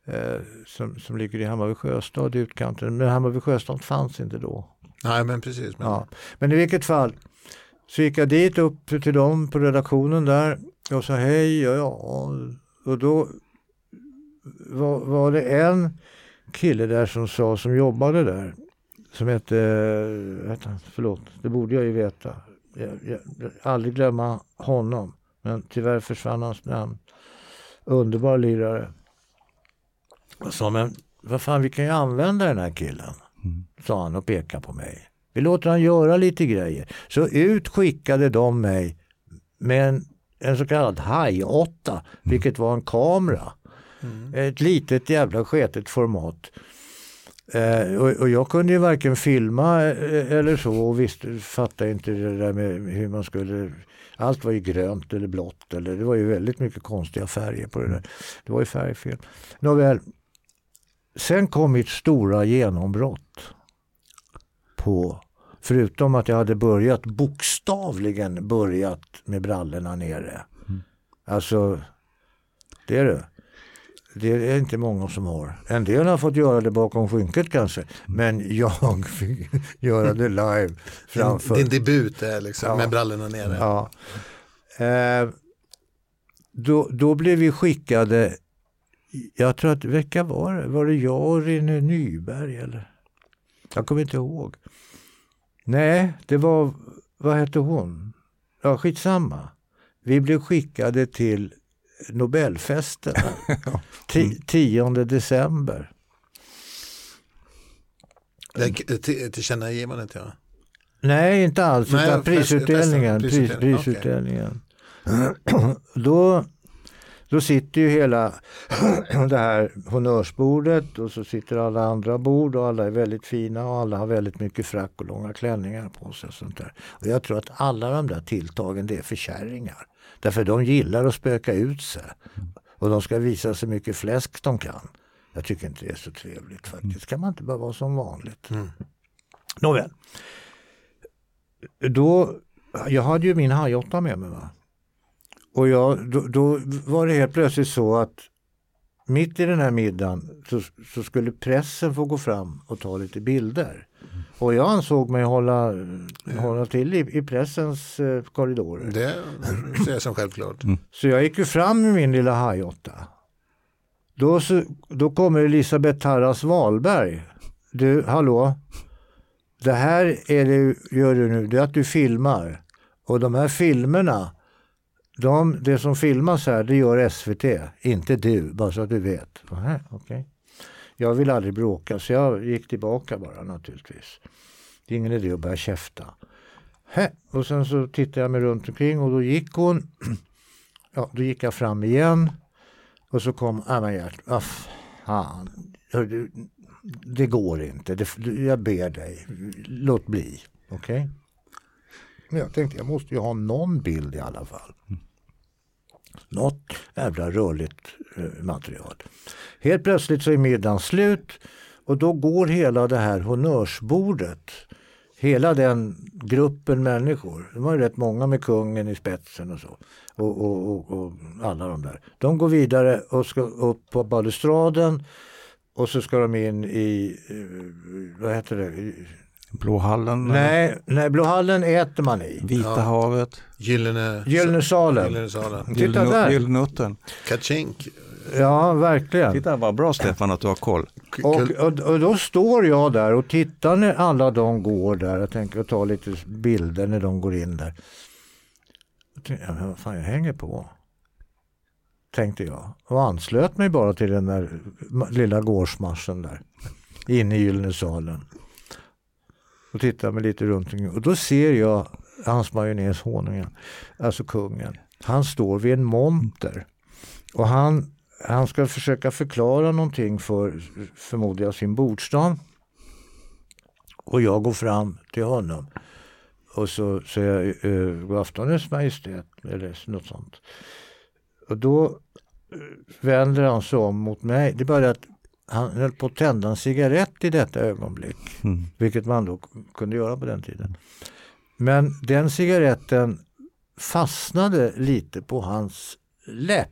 Eh, som, som ligger i Hammarby sjöstad i utkanten. Men Hammarby sjöstad fanns inte då. Nej men precis. Men, Ja. Men i vilket fall så gick jag dit upp till dem på redaktionen där och sa hej. Ja, ja. Och då var, var det en kille där som sa, som jobbade där, som hette, vänta, förlåt, det borde jag ju veta. Jag, jag, jag aldrig glömma honom, men tyvärr försvann hans namn. Underbar lirare. Och sa, men vad fan, vi kan ju använda den här killen, sa han och pekade på mig. Vi låter han göra lite grejer. Så ut skickade de mig med en, en så kallad haj 8, vilket var en kamera. Ett litet jävla sketet format. Eh, och, och jag kunde ju varken filma eh, eller så och visste, fattade inte det där med hur man skulle allt var ju grönt eller blått eller det var ju väldigt mycket konstiga färger på det där. Det var ju färgfel. Nåväl, sen kom mitt stora genombrott på Förutom att jag hade börjat bokstavligen börjat med brallorna nere. Alltså, det är det. Det är inte många som har. En del har fått göra det bakom skynket kanske. Men jag fick göra det live framför. Din debut är liksom Ja. med brallorna nere. Ja. Eh, då, då blev vi skickade, jag tror att, vilka var det? Var det jag och Rene Nyberg eller? Jag kommer inte ihåg. Nej, det var, vad hette hon? Ja, skitsamma. Vi blev skickade till Nobelfesten 10 december. Det till- Tillkännagivandet ja. Nej, inte alls. Nej, utan fest- prisutdelningen. Pris, prisutdelningen, prisutdelningen. då, då sitter ju hela det här honnörsbordet och så sitter alla andra bord och alla är väldigt fina och alla har väldigt mycket frack och långa klänningar på sig. Och sånt där. Och jag tror att alla de där tilltagen det är för kärringar. Därför de gillar att spöka ut sig. Och de ska visa så mycket fläsk de kan. Jag tycker inte det är så trevligt faktiskt. Kan man inte bara vara som vanligt? Nåväl. Då, jag hade ju min H8 med mig. Va? Och jag, då, då var det helt plötsligt så att mitt i den här middagen så, så skulle pressen få gå fram och ta lite bilder. Och jag ansåg mig hålla, hålla till i, i pressens eh, korridorer. Det ser jag som självklart. Så jag gick ju fram med min lilla H8. Då, så, då kommer Elisabeth Tarras Wahlberg. Du, hallå? Det här är det, gör du nu, det är att du filmar. Och de här filmerna, de, det som filmas här, det gör SVT, inte du, bara så att du vet. Aha, okay. Jag vill aldrig bråka, så jag gick tillbaka bara naturligtvis. Det är ingen idé att börja käfta. Hä. Och sen så tittade jag mig runt omkring och då gick hon ja, då gick jag fram igen och så kom Anna Gert. Vad fan, det går inte. Det, jag ber dig, låt bli. Okej? Okay? Men jag tänkte jag måste ju ha någon bild i alla fall. Mm. Något jävla rörligt eh, material. Helt plötsligt så är middagen slut och då går hela det här honnörsbordet hela den gruppen människor, de var ju rätt många med kungen i spetsen och så, och, och, och, och, alla de där. De går vidare och ska upp på balustraden och så ska de in i, eh, vad heter det? Blåhallen? Nej, nej Blåhallen äter man i. Vita Ja. havet? Gyllene, Gyllene salen. Gyllene salen. Titta där. Gyllenutten. Kachink. Ja, verkligen. Titta vad bra Stefan att du har koll. Och, och, och då står jag där och tittar när alla de går där. Jag tänker ta lite bilder när de går in där. Jag tänkte, ja, men vad fan, jag hänger på. Tänkte jag. Och anslöt mig bara till den där lilla gårdsmarschen där. Inne i Gyllene salen. Och tittar mig lite runt omkring. Och då ser jag hans majonnäs honungen. Alltså kungen. Han står vid en monter. Och han, han ska försöka förklara någonting för, förmodar jag, sin bordsdam. Och jag går fram till honom. Och så säger jag, eh, eh god afton Ers Majestät, eller något sånt. Och då eh, vänder han sig om mot mig. Det är bara det att han höll på att tända en cigarett i detta ögonblick. Mm. Vilket man då kunde göra på den tiden. Men den cigaretten fastnade lite på hans läpp.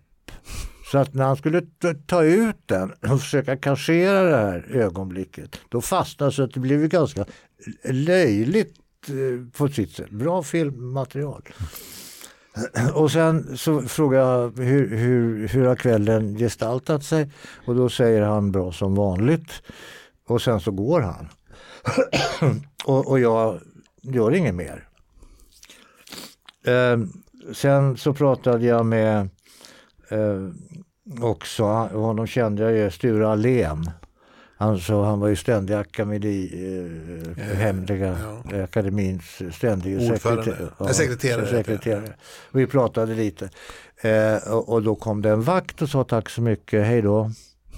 Så att när han skulle ta- ut den och försöka kassera det här ögonblicket, då fastnade så att det blev ganska löjligt eh, på sitt sätt. Bra filmmaterial. Och sen så frågar jag hur, hur, hur har kvällen gestaltat sig? Och då säger han bra som vanligt. Och sen så går han. och, och jag gör inget mer. Eh, sen så pratade jag med eh, också, honom kände jag ju, Sture Allén. Alltså, han var ju ständig akademi, eh, hemliga ja. akademins ständige sekreterare. Eh, sekreterare. sekreterare. Vi pratade lite. Eh, och, och då kom det en vakt och sa tack så mycket, hej då.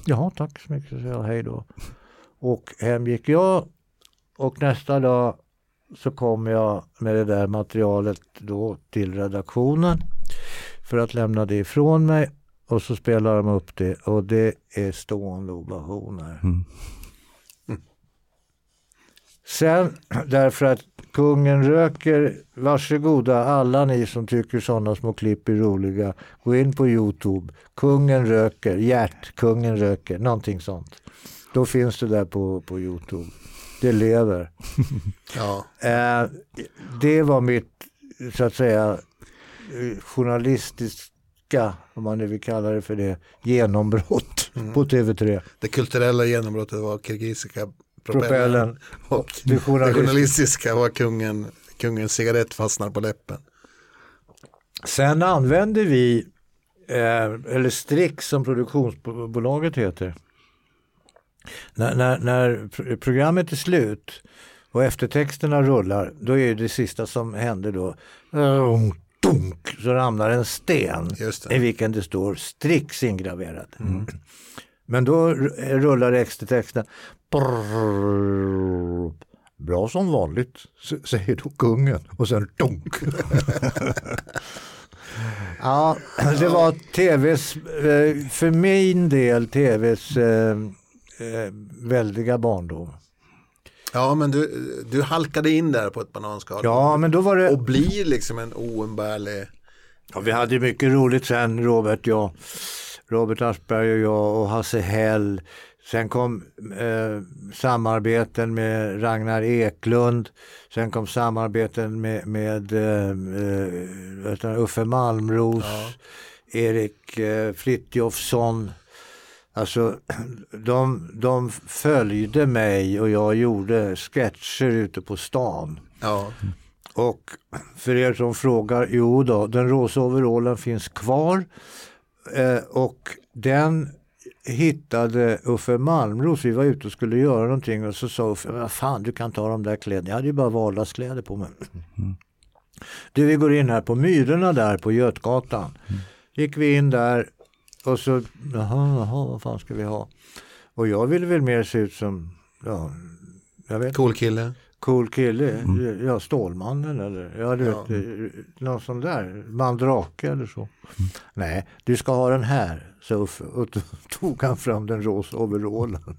Ja, tack så mycket, så jag, hej då. Och hem gick jag och nästa dag så kom jag med det där materialet då till redaktionen för att lämna det ifrån mig och så spelar de upp det och det är stående ovationer. Mm. Sen därför att kungen röker, varsågoda alla ni som tycker sådana små klipp är roliga, gå in på Youtube, kungen röker, hjärt, kungen röker, någonting sånt. Då finns det där på, på Youtube. Det lever. Ja. Eh, det var mitt, så att säga, eh, journalistiska, om man nu vill kalla det för det, genombrott på TV3. Det kulturella genombrottet var kirgisiska propellen. Propellen. Och Det journalistiska var kungen, kungens cigarett fastnar på läppen. Sen använde vi, eh, eller Strix som produktionsbolaget heter. När, när, när programmet är slut och eftertexterna rullar, då är det sista som händer då dunk, så ramlar en sten i vilken det står Strix ingraverad. Mm. Men då rullar extratexten. Bra som vanligt, säger då kungen och sen dunk. ja, det var tvs, eh, för min del tvs eh, eh, väldiga barndom. Ja, men du, du halkade in där på ett bananskal. Ja, men då var det... Och blir liksom en oumbärlig... Ja, vi hade mycket roligt sen, Robert, jag. Robert Aschberg och jag och Hasse Hell. Sen kom eh, samarbeten med Ragnar Eklund. Sen kom samarbeten med, med eh, Uffe Malmros, ja. Erik eh, Fritjofsson. Alltså, de, de följde mig och jag gjorde sketcher ute på stan. Ja. Och för er som frågar, jo då, den rosa overallen finns kvar. Eh, och den hittade Uffe Malmros, vi var ute och skulle göra någonting och så sa Uffe, vad fan du kan ta de där kläderna, jag hade ju bara vardagskläder på mig. Mm. Du vi går in här på Myrorna där på Götgatan. Mm. Gick vi in där och så, jaha, jaha, vad fan ska vi ha? Och jag ville väl mer se ut som, ja, jag vet Cool kille. Cool kille, mm. ja Stålmannen eller ja, du ja. vet, eh, någon sån där, mandrake eller så. Mm. Nej, du ska ha den här, sa Uffe och tog han fram den rosa overallen.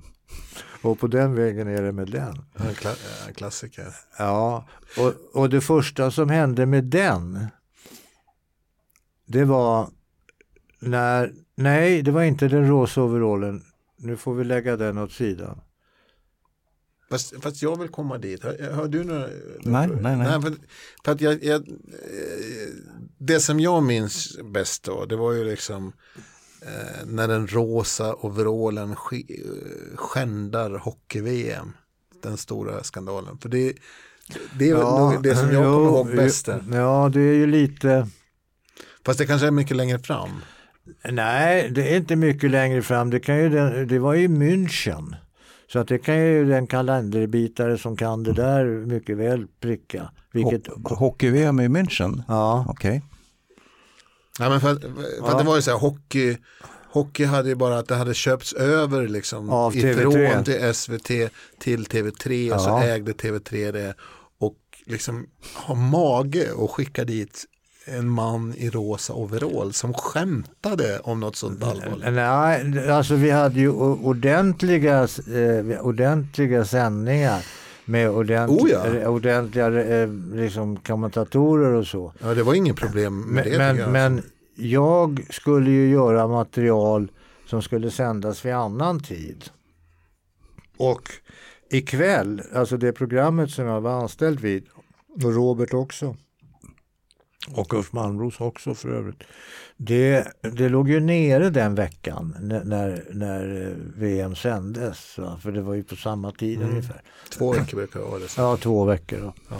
Och på den vägen är det med den. En, kla klassiker. Ja, och, och det första som hände med den, det var när Nej, det var inte den rosa overallen. Nu får vi lägga den åt sidan. Fast, fast jag vill komma dit. Har, har du några? Nej, nej, nej. nej för, för, att jag, jag, det som jag minns bäst då, det var ju liksom eh, när den rosa overallen skändar hockey-VM. Den stora skandalen. För det, det är ja, det som jag jo, kommer ihåg bäst. Ja, det är ju lite. Fast det kanske är mycket längre fram. Nej, det är inte mycket längre fram. Det, kan ju, det var ju München. Så att det kan ju den kalenderbitare som kan det där mycket väl pricka. Vilket... Hockey-VM i München? Ja. Okej. Okay. Ja, men för, för ja. det var ju så här, hockey, hockey hade ju bara att det hade köpts över liksom Av ifrån till SVT till TV3 ja. och så ägde TV3 det. Och liksom ha mage och skicka dit en man i rosa overall som skämtade om något sånt allvarligt? Nej, alltså vi hade ju ordentliga, eh, ordentliga sändningar med ordent, oh ja. ordentliga eh, liksom, kommentatorer och så. Ja, det var inget problem med men, det. Men, jag. men jag skulle ju göra material som skulle sändas vid annan tid. Och ikväll, alltså det programmet som jag var anställd vid, och Robert också, och Ulf Malmros också för övrigt. Det, det låg ju nere den veckan när, när, eh, VM sändes. För det var ju på samma tid mm. ungefär. Två veckor brukar det vara. Ja, två veckor. Ja.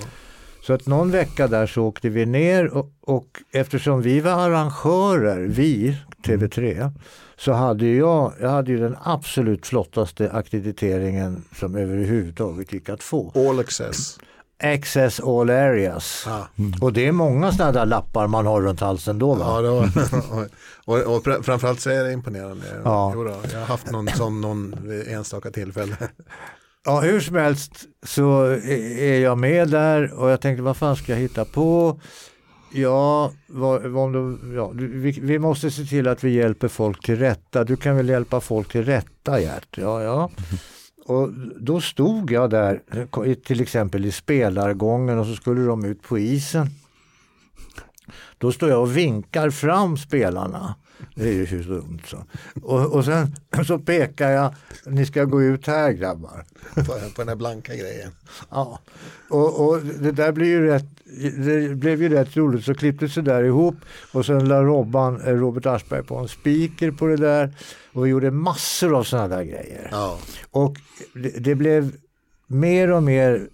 Så att någon vecka där så åkte vi ner och, och eftersom vi var arrangörer, vi, TV3, så hade jag, jag hade ju den absolut flottaste akkrediteringen som överhuvudtaget gick att få. All access. Access all areas. Mm. Och det är många sådana där lappar man har runt halsen då va? Ja, det var, och, och, framförallt så är det imponerande. Ja. Då, jag har haft någon sån någon enstaka tillfälle. Ja, hur som helst så är jag med där och jag tänkte vad fan ska jag hitta på? Ja, vad, vad ja vi, vi, måste se till att vi hjälper folk till rätta. Du kan väl hjälpa folk till rätta Gert? Ja, ja. Och då stod jag där, till exempel i spelargången och så skulle de ut på isen. Då står jag och vinkar fram spelarna. Det är ju så dumt så. Och, och sen så pekar jag, ni ska gå ut här grabbar. På, på den här blanka grejen. Ja, och, och det där blir ju rätt, det blev ju rätt roligt så klipptes det där ihop och sen la Robban, eh, Robert Aschberg på en speaker på det där och vi gjorde massor av sådana där grejer. Ja. Och det, det blev mer och mer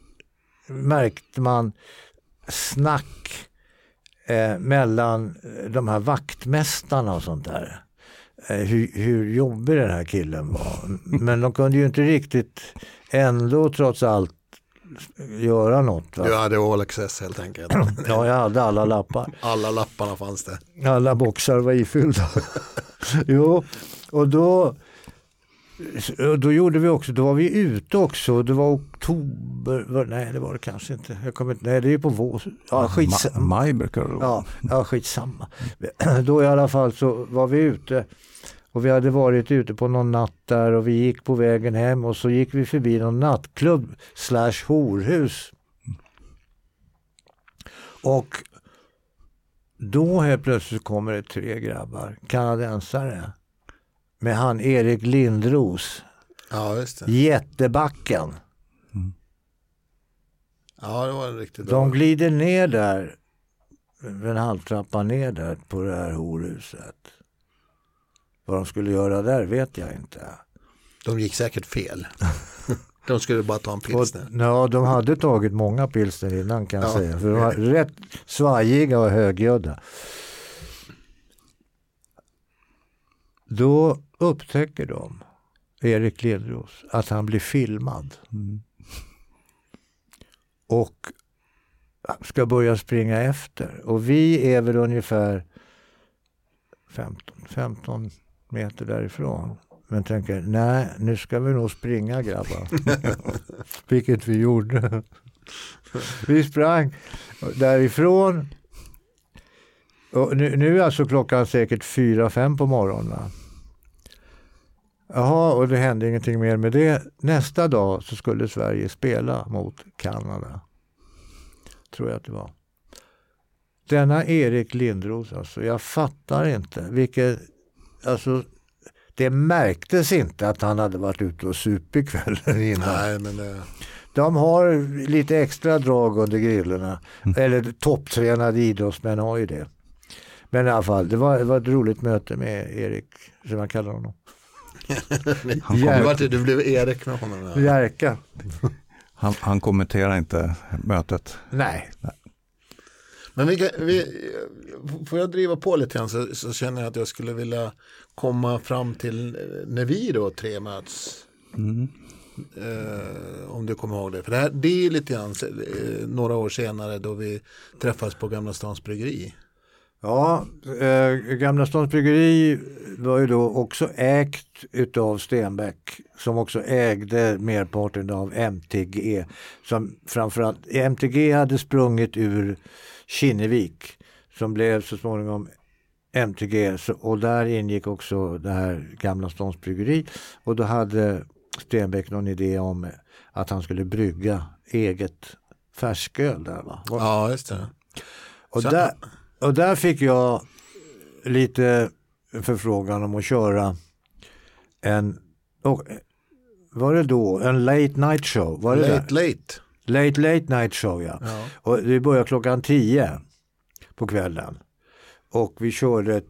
märkte man snack eh, mellan eh, de här vaktmästarna och sånt där. Eh, hur, hur jobbig den här killen var. Men de kunde ju inte riktigt ändå trots allt göra något. Va? Du hade all access helt enkelt. Ja, jag hade alla lappar. Alla lapparna fanns det. Alla boxar var ifyllda. jo, och då, då gjorde vi också, då var vi ute också. Det var oktober, nej det var det kanske inte. Jag kommer, inte- nej det är ju på vår. Ja, skits, Ma- maj brukar det vara. ja, ja, skitsamma. Då i alla fall så var vi ute. Och vi hade varit ute på någon natt där och vi gick på vägen hem och så gick vi förbi någon nattklubb slash horhus. Och då helt plötsligt kommer det tre grabbar, kanadensare. Med han Erik Lindros, Ja, just det. jättebacken. Ja, det var riktigt bra. De glider ner där, en halvtrappa ner där på det här horhuset. Vad de skulle göra där vet jag inte. De gick säkert fel. De skulle bara ta en Och, pilsner. ja, de hade tagit många pilsner innan kan jag Ja. säga. För de var rätt svajiga och högljudda. Då upptäcker de, Erik Lindros, att han blir filmad. Mm. Och ska börja springa efter. Och vi är väl ungefär 15, 15 meter därifrån. Men tänker, nej nu ska vi nog springa grabbar. Vilket vi gjorde. vi sprang därifrån. Och nu, nu är alltså klockan säkert 4-5 på morgonen. Jaha, och det hände ingenting mer med det. Nästa dag så skulle Sverige spela mot Kanada. Tror jag att det var. Denna Erik Lindros, alltså, jag fattar inte vilket, alltså det märktes inte att han hade varit ute och supit kvällen innan. Nej, men det... De har lite extra drag under grillorna. Eller topptränade idrottsmän har ju det. Men i alla fall, det var, det var ett roligt möte med Erik, som jag kallar honom. Han, Du, blev Erik med honom. Jerka. han, han kommenterar inte mötet. Nej, Men vi, kan- vi, får jag driva på lite grann så, så känner jag att jag skulle vilja komma fram till eh, när vi då tre möts. Mm. Eh, om du kommer ihåg det. För det, här, det är ju lite grann eh, några år senare då vi träffas på Gamla Stans Bryggeri. Ja, eh, Gamla Stans Bryggeri var ju då också ägt utav Stenbeck som också ägde merparten av MTG. Som framförallt, MTG hade sprungit ur Kinnevik som blev så småningom MTG och där ingick också det här Gamla Stans Bryggeri och då hade Stenbeck någon idé om att han skulle brygga eget färsköl där va? Ja, just det. Och där, och där fick jag lite förfrågan om att köra en, och, var det då, en late night show? Var det Late, late, late. late, late night show ja. Ja. Och det började klockan 10 på kvällen. Och vi körde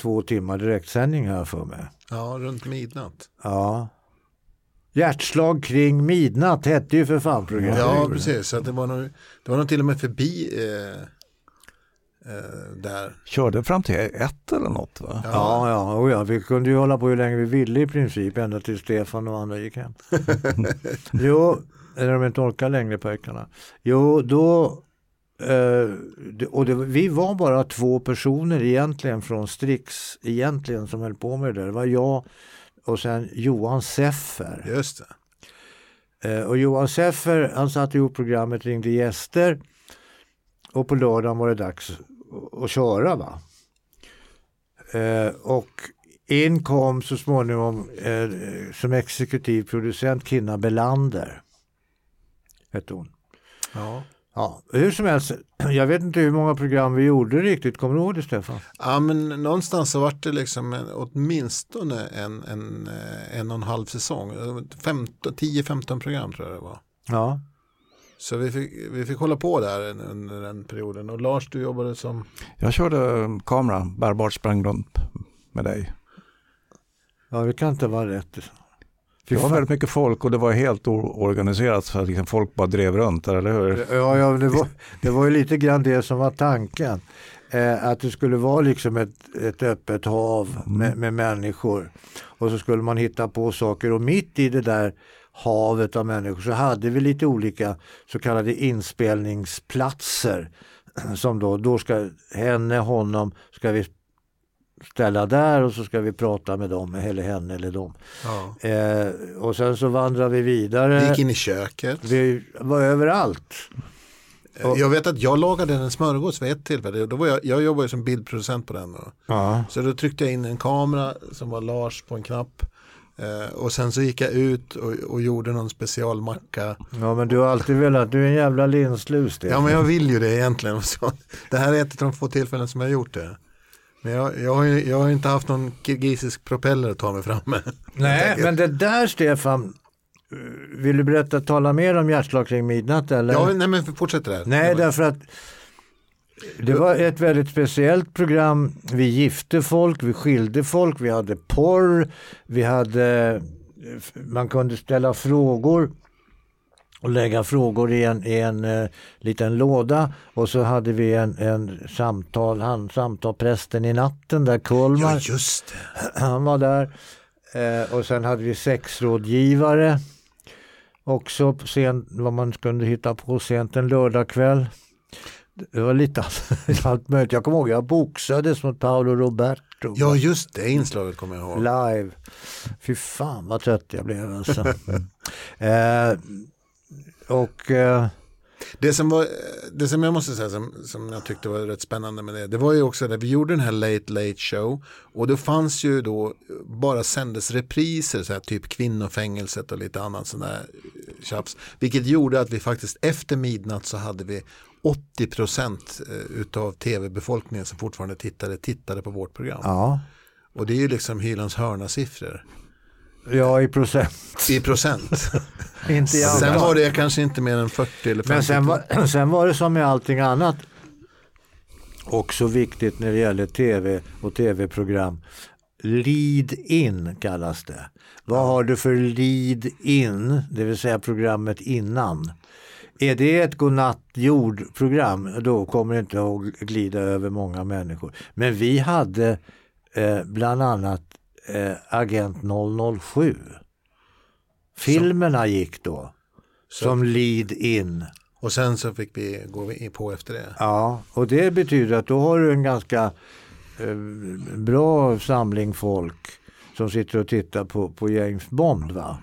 två timmar direktsändning här för mig. ja, runt midnatt. Ja. Hjärtslag kring midnatt hette ju för fan programmet. Ja, precis. Så det, var nog, det var nog till och med förbi eh, där. Körde fram till ett eller något va? Ja, ja, och ja, vi kunde ju hålla på hur länge vi ville i princip ända till Stefan och andra gick hem. jo, eller de inte orkar längre pojkarna. Jo, då, eh, det- och det, vi var bara två personer egentligen från Strix egentligen som höll på med det där. Det var jag och sen Johan Seffer. Just det. Eh, och Johan Seffer han satte ihop programmet, ringde gäster och på lördagen var det dags att- köra. Va? Eh, och in kom så småningom eh, som exekutiv producent Kinna Belander. Hette hon. Ja. Ja, hur som helst, jag vet inte hur många program vi gjorde riktigt. Kommer du ihåg det Stefan? ja, men någonstans så vart det liksom en, åtminstone en, en, eh, en och en halv säsong. 15 10-15 program tror jag det var. Ja. Så vi fick, vi fick hålla på där under den perioden. Och Lars, du jobbade som... Jag körde kamera, bärbart sprang runt med dig. ja, det kan inte vara rätt. Det var väldigt mycket folk och det var helt oorganiserat så att liksom folk bara drev runt där, eller hur? Ja, ja det, var, det var ju lite grann det som var tanken. Eh, att det skulle vara liksom ett, ett öppet hav med, med människor. Och så skulle man hitta på saker och mitt i det där havet av människor så hade vi lite olika så kallade inspelningsplatser. Som då, då ska henne, honom, ska vi ställa där och så ska vi prata med dem, eller henne eller dem. Ja. Eh, och sen så vandrar vi vidare. Vi gick in i köket. Vi var överallt. Och- Jag vet att jag lagade en smörgås vid ett tillfälle. Då var jag, jag jobbade som bildproducent på den. Då. Ja. Så då tryckte jag in en kamera som var Lars på en knapp. Eh, och sen så gick jag ut och, och gjorde någon specialmacka. ja men du har alltid velat, du är en jävla linslus det. Ja men jag vill ju det egentligen. Så, det här är ett av de få tillfällen som jag har gjort det. Men jag, jag, har, ju- jag har inte haft någon kirgisisk propeller att ta mig fram med. Nej men det där Stefan, vill du berätta, tala mer om hjärtslag kring midnatt eller? Ja, nej men fortsätt det här. Nej därför att det var ett väldigt speciellt program. Vi gifte folk, vi skilde folk, vi hade porr, vi hade, man kunde ställa frågor och lägga frågor i en, i en eh, liten låda och så hade vi en, en samtal, han samtal prästen i natten där Kullman, Ja just det. han var där. Eh, och sen hade vi sexrådgivare också på sent, vad man kunde hitta på sent en lördagkväll. Det var lite allt, möjligt. Jag kommer ihåg jag boxades mot Paolo Roberto. Ja just det inslaget kommer jag ihåg. Live. Fy fan vad trött jag blev alltså. eh, och eh, Det som, var, det som jag måste säga som, som jag tyckte var rätt spännande med det, det var ju också att vi gjorde den här Late Late Show och det fanns ju då bara sändes repriser, så här, typ kvinnofängelset och lite annat sånt där eh, tjafs. Vilket gjorde att vi faktiskt efter midnatt så hade vi 80 procent eh, utav tv-befolkningen som fortfarande tittade, tittade på vårt program. ja, Och det är ju liksom Hylands hörna-siffror ja i procent. i procent. Inte i Sen var det kanske inte mer än 40 eller 50. Men sen var, sen var det som med allting annat också viktigt när det gäller tv och tv-program. Lead in kallas det. Vad har du för lead in, det vill säga programmet innan? Är det ett godnatt-jord-program då kommer det inte att glida över många människor. Men vi hade eh, bland annat eh, Agent 007. Filmerna gick då som lead in. Och sen så fick vi gå på efter det. Ja, och det betyder att då har du en ganska eh, bra samling folk som sitter och tittar på, på James Bond. va?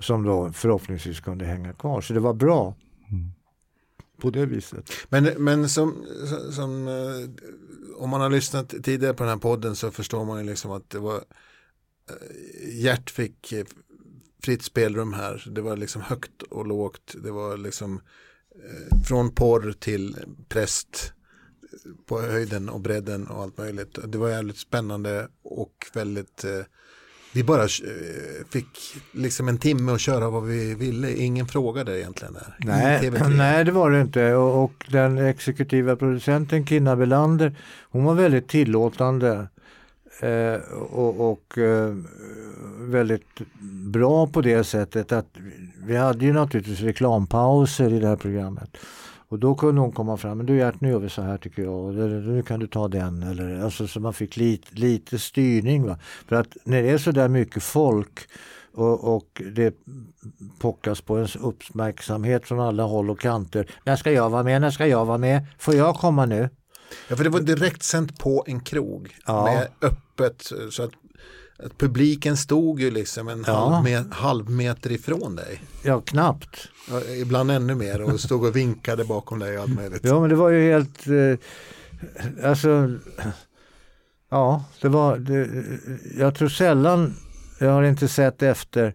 Som då förhoppningsvis kunde hänga kvar. Så det var bra. På det viset. Men, men som, som eh, om man har lyssnat tidigare på den här podden så förstår man ju liksom att det var eh, Gert fick eh, fritt spelrum här. Det var liksom högt och lågt. Det var liksom från porr till präst på höjden och bredden och allt möjligt. Det var jävligt spännande och väldigt eh, vi bara eh, fick liksom en timme att köra vad vi ville. Ingen frågade egentligen där. Nej, TV3. nej, det var det inte. Och, och den exekutiva producenten Kinna Belander, hon var väldigt tillåtande eh, och, och eh, väldigt bra på det sättet att vi hade ju naturligtvis reklampauser i det här programmet. Och då kunde hon komma fram, men du Gert, nu gör vi så här tycker jag, nu kan du ta den. Eller, alltså, så man fick lite, lite styrning. Va? För att när det är så där mycket folk och, och det pockas på ens uppmärksamhet från alla håll och kanter. När ska jag vara med? När ska jag vara med? Får jag komma nu? Ja, för det var direkt sänt på en krog Ja. med öppet så att, att publiken stod ju liksom en Ja. halv, me- halv meter ifrån dig. Ja, knappt. Ja, Ibland ännu mer och stod och vinkade bakom dig allt möjligt. Ja, men det var ju helt... Eh, alltså... Ja, det var... Det, jag tror sällan, jag har inte sett efter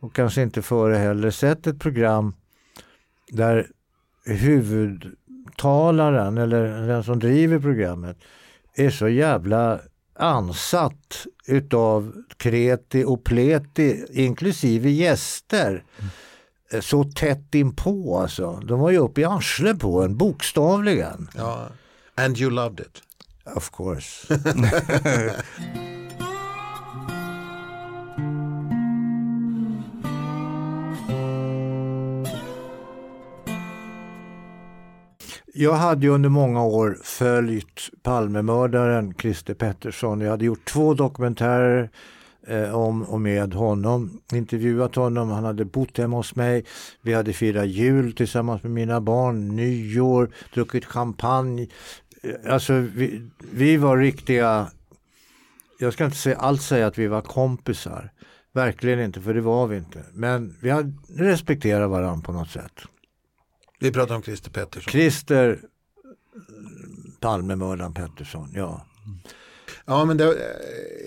och kanske inte före heller, sett ett program där huvudtalaren eller den som driver programmet är så jävla ansatt utav kreti och pleti, inklusive gäster. Eh, Så tätt inpå alltså. De var ju uppe i arslet på en, bokstavligen. Ja. And you loved it. Of course. jag hade ju under många år följt Palmemördaren Christer Pettersson. Jag hade gjort två dokumentärer eh, om och med honom, intervjuat honom, han hade bott hemma hos mig. Vi hade firat jul tillsammans med mina barn, nyår, druckit champagne. Eh, alltså vi, vi var riktiga, jag ska inte alls säga att vi var kompisar. Verkligen inte, för det var vi inte. Men vi hade respekterat varandra på något sätt. Vi pratar om Christer Pettersson. Christer Palmemördaren Pettersson, ja. Ja men det,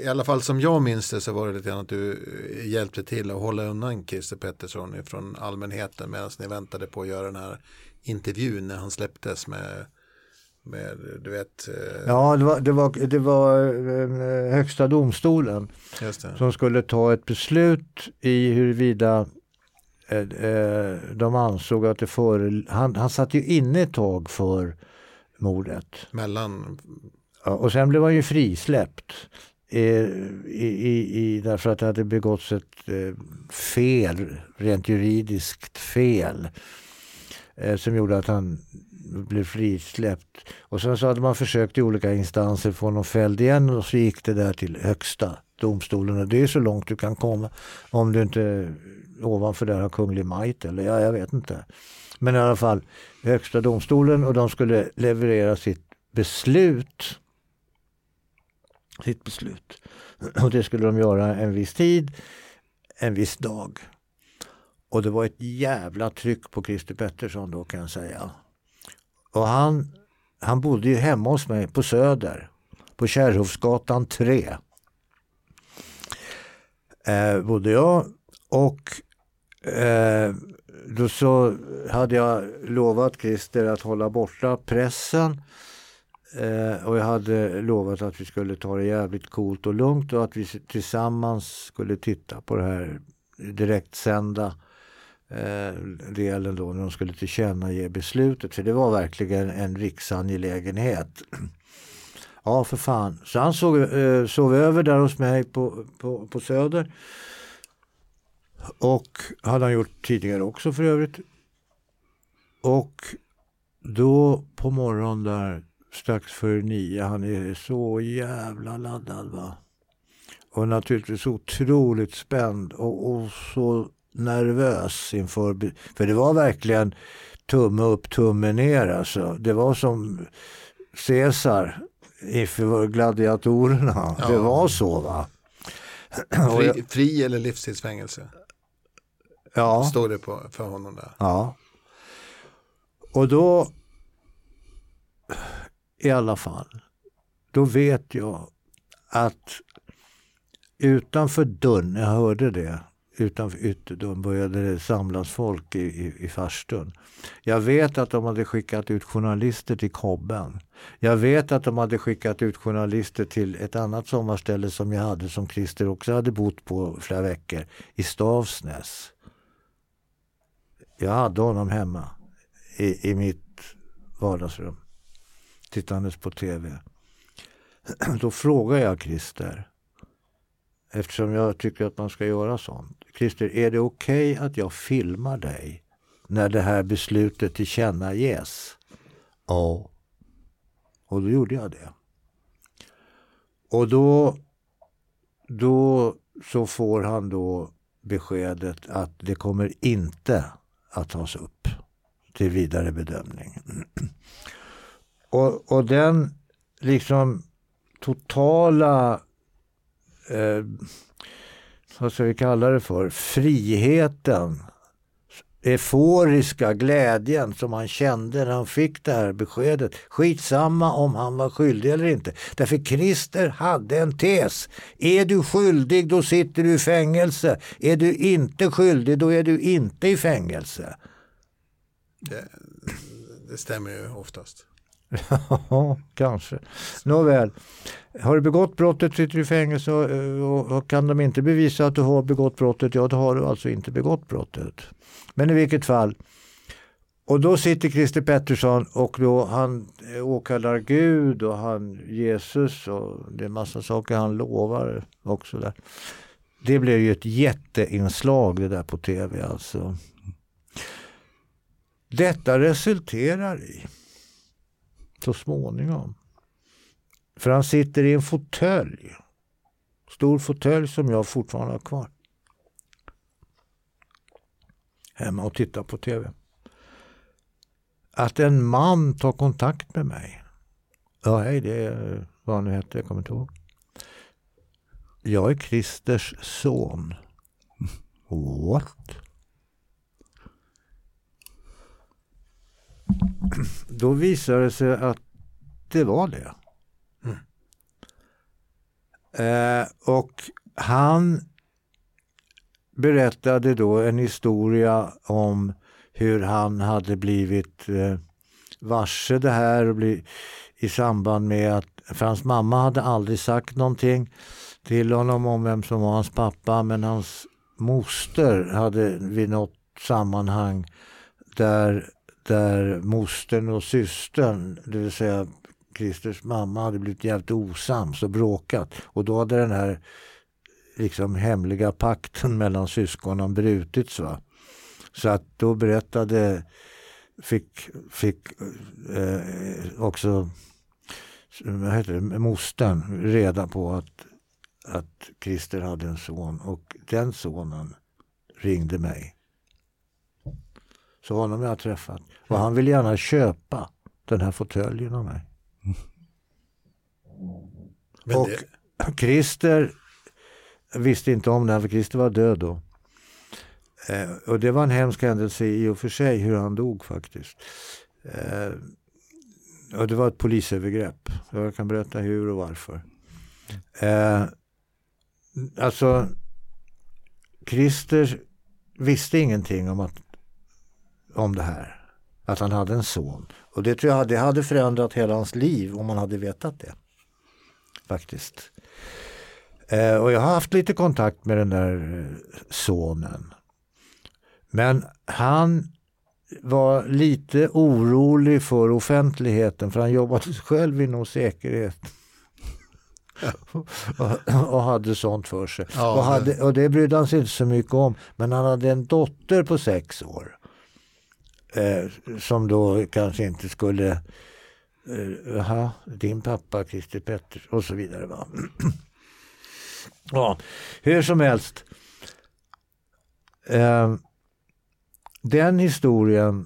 i alla fall som jag minns det så var det lite grann att du hjälpte till att hålla undan Christer Pettersson från allmänheten medan ni väntade på att göra den här intervjun när han släpptes med, med du vet. eh, Ja, det var, det var, det var eh, Högsta domstolen som skulle ta ett beslut i huruvida eh, eh, de ansåg att det före... Han, han satt ju inne ett tag för mordet. Mellan, Ja, och sen blev han ju frisläppt. eh, I, i, i, därför att det hade begåtts ett eh, fel, rent juridiskt fel. Eh, som gjorde att han blev frisläppt. Och sen så hade man försökt i olika instanser få honom fälld igen och så gick det där till högsta domstolen. Och det är så långt du kan komma om du inte ovanför där har kunglig majt eller ja, jag vet inte. Men i alla fall högsta domstolen och de skulle leverera sitt beslut sitt beslut. Och det skulle de göra en viss tid, en viss dag. Och det var ett jävla tryck på Christer Pettersson då kan jag säga. Och han, han bodde ju hemma hos mig på Söder, på Kärrhovsgatan 3. Eh, bodde jag och eh, då så hade jag lovat Christer att hålla borta pressen. Eh, och jag hade lovat att vi skulle ta det jävligt coolt och lugnt och att vi tillsammans skulle titta på det här direktsända eh, delen då när de skulle tillkännage beslutet. För det var verkligen en riksangelägenhet. Ja, för fan. Så han sov, eh, sov över där hos mig på, på, på Söder. Och hade han gjort tidigare också för övrigt. Och då på morgonen där strax före nio, han är så jävla laddad va. Och naturligtvis otroligt spänd och, och så nervös inför, för det var verkligen tumme upp, tumme ner alltså. Det var som Caesar inför gladiatorerna. Ja. Det var så va. Fri, fri eller livstidsfängelse. Ja. Står det på, för honom där. Ja. Och då i alla fall, då vet jag att utanför dörren, jag hörde det, utanför ytterdörren började det samlas folk i, i, i farstun. Jag vet att de hade skickat ut journalister till Kobben. Jag vet att de hade skickat ut journalister till ett annat sommarställe som jag hade, som Christer också hade bott på flera veckor, i Stavsnäs. Jag hade honom hemma i, i mitt vardagsrum tittandes på tv. Då frågar jag Christer, eftersom jag tycker att man ska göra sånt. Christer, är det okej att jag filmar dig när det här beslutet tillkännages? Ja. Och då gjorde jag det. Och då, då så får han då beskedet att det kommer inte att tas upp till vidare bedömning. Och, och den liksom totala, eh, vad ska vi kalla det för, friheten, euforiska glädjen som han kände när han fick det här beskedet. Skitsamma om han var skyldig eller inte. Därför Christer hade en tes. Är du skyldig då sitter du i fängelse. Är du inte skyldig då är du inte i fängelse. Det, det stämmer ju oftast. Ja, kanske. Nåväl. Har du begått brottet sitter du i fängelse och, och, och kan de inte bevisa att du har begått brottet, ja då har du alltså inte begått brottet. Men i vilket fall. Och då sitter Christer Pettersson och då han åkallar Gud och han Jesus och det är massa saker han lovar också där. Det blev ju ett jätteinslag det där på tv alltså. Detta resulterar i så småningom. För han sitter i en fåtölj. Stor fåtölj som jag fortfarande har kvar. Hemma och tittar på tv. Att en man tar kontakt med mig. Ja, hej, det är vad han nu hette, jag kommer inte ihåg. Jag är Christers son. What? Då visade det sig att det var det. Mm. Eh, och han berättade då en historia om hur han hade blivit eh, varse det här och bli, i samband med att, för hans mamma hade aldrig sagt någonting till honom om vem som var hans pappa men hans moster hade vid något sammanhang där, där mostern och systern, det vill säga Christers mamma hade blivit jävligt osams och bråkat och då hade den här liksom hemliga pakten mellan syskonen brutits. Va? Så att då berättade, fick, fick eh, också vad heter det, mostern reda på att, att Christer hade en son och den sonen ringde mig. Så honom jag har träffat. Och han vill gärna köpa den här fåtöljen av mig. Men och det... Christer visste inte om det här för Christer var död då. Eh, och det var en hemsk händelse i och för sig hur han dog faktiskt. Eh, och det var ett polisövergrepp. Jag kan berätta hur och varför. Eh, alltså, Christer visste ingenting om, att, om det här. Att han hade en son. Och det tror jag det hade förändrat hela hans liv om man hade vetat det. Faktiskt. Eh, och jag har haft lite kontakt med den där eh, sonen. Men han var lite orolig för offentligheten för han jobbade själv inom säkerhet. och, hade sånt för sig. Ja, och, hade, och det brydde han sig inte så mycket om. Men han hade en dotter på sex år. Eh, som då kanske inte skulle, eh, aha, din pappa Christer Petters och så vidare. Va? ja, hur som helst. Eh, den historien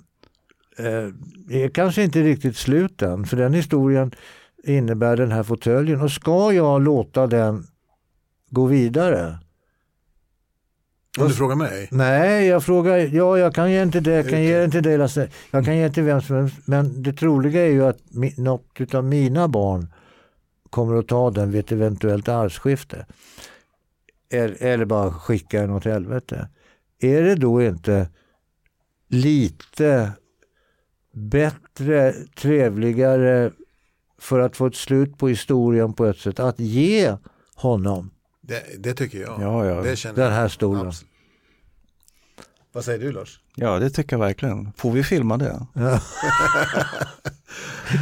eh, är kanske inte riktigt slut än, för den historien innebär den här fåtöljen. Och ska jag låta den gå vidare? Om du frågar mig? Nej, jag frågar, ja jag kan ge den till dig, jag kan ge den till dig Lasse. Jag kan ge den till vem som helst. Men det troliga är ju att något av mina barn kommer att ta den vid ett eventuellt arvsskifte. Eller, eller bara skicka den åt helvete. Är det då inte lite bättre, trevligare för att få ett slut på historien på ett sätt. Att ge honom det, det tycker jag. Ja, ja. Det den här stolen. Vad säger du Lars? Ja, det tycker jag verkligen. Får vi filma det? Ja.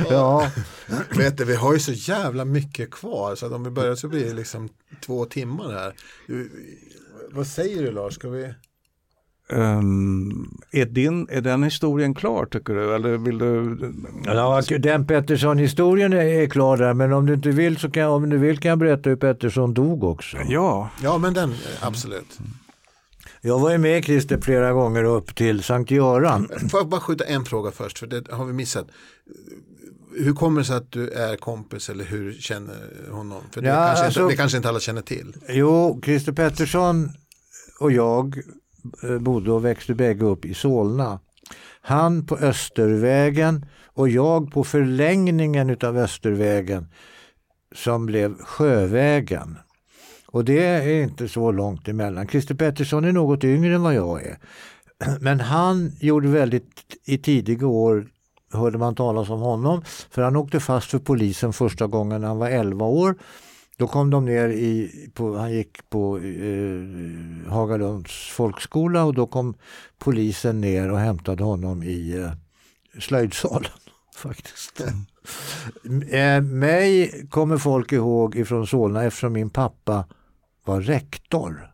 ja. Vet du, vi har ju så jävla mycket kvar så att om vi börjar så blir det liksom två timmar här. Vad säger du Lars? Ska vi? Um, är, din, är den historien klar tycker du? Eller vill du... Ja, den Pettersson-historien är klar där men om du inte vill så kan, om du vill kan jag berätta hur Pettersson dog också. Ja, ja men den, absolut. Jag var ju med Christer flera gånger upp till Sankt Göran. Får jag bara skjuta en fråga först för det har vi missat. Hur kommer det sig att du är kompis eller hur känner honom? För det, ja, kanske, alltså, inte, det kanske inte alla känner till. Jo, Christer Pettersson och jag Eh, bodde och växte bägge upp i Solna. Han på Östervägen och jag på förlängningen utav Östervägen som blev Sjövägen. Och det är inte så långt emellan. Christer Pettersson är något yngre än vad jag är. Men han gjorde väldigt i tidiga år hörde man talas om honom för han åkte fast för polisen första gången när han var 11 år då kom de ner i, på, han gick på eh, Hagalunds folkskola och då kom polisen ner och hämtade honom i eh, slöjdsalen. Faktiskt. Mm. eh, mig kommer folk ihåg ifrån Solna eftersom min pappa var rektor.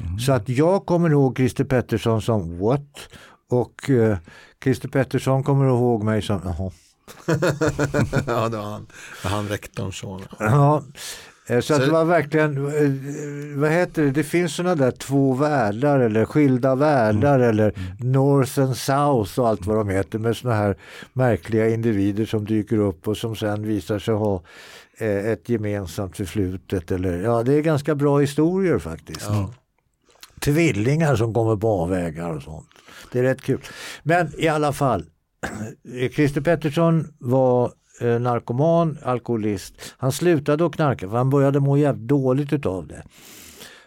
Mm. Så att jag kommer ihåg Christer Pettersson som what? Och eh, Christer Pettersson kommer ihåg mig som jaha. ja, det var han, det var han rektorns son. Ja, eh, så, att Så- det var verkligen, eh, vad heter det, det finns sådana där två världar eller skilda världar eller North and South och allt vad de heter med sådana här märkliga individer som dyker upp och som sen visar sig ha ett gemensamt förflutet. Eller, ja, det är ganska bra historier faktiskt. Tvillingar som kommer på avvägar och sånt. Det är rätt kul. Men i alla fall, Christer Pettersson var eh, narkoman, alkoholist. Han slutade att knarka för han började må jävligt dåligt utav det.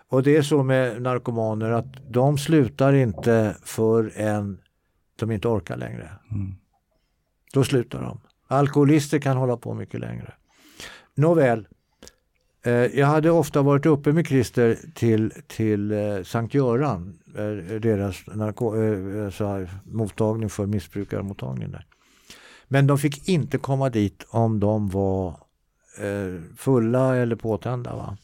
Och det är så med narkomaner att de slutar inte förrän de inte orkar längre. Då slutar de. Alkoholister kan hålla på mycket längre. Nåväl, eh, jag hade ofta varit uppe med Christer till, till eh, Sankt Göran, eh, deras narko- här, mottagning för missbrukarmottagning där. Men de fick inte komma dit om de var fulla eller påtända. Va?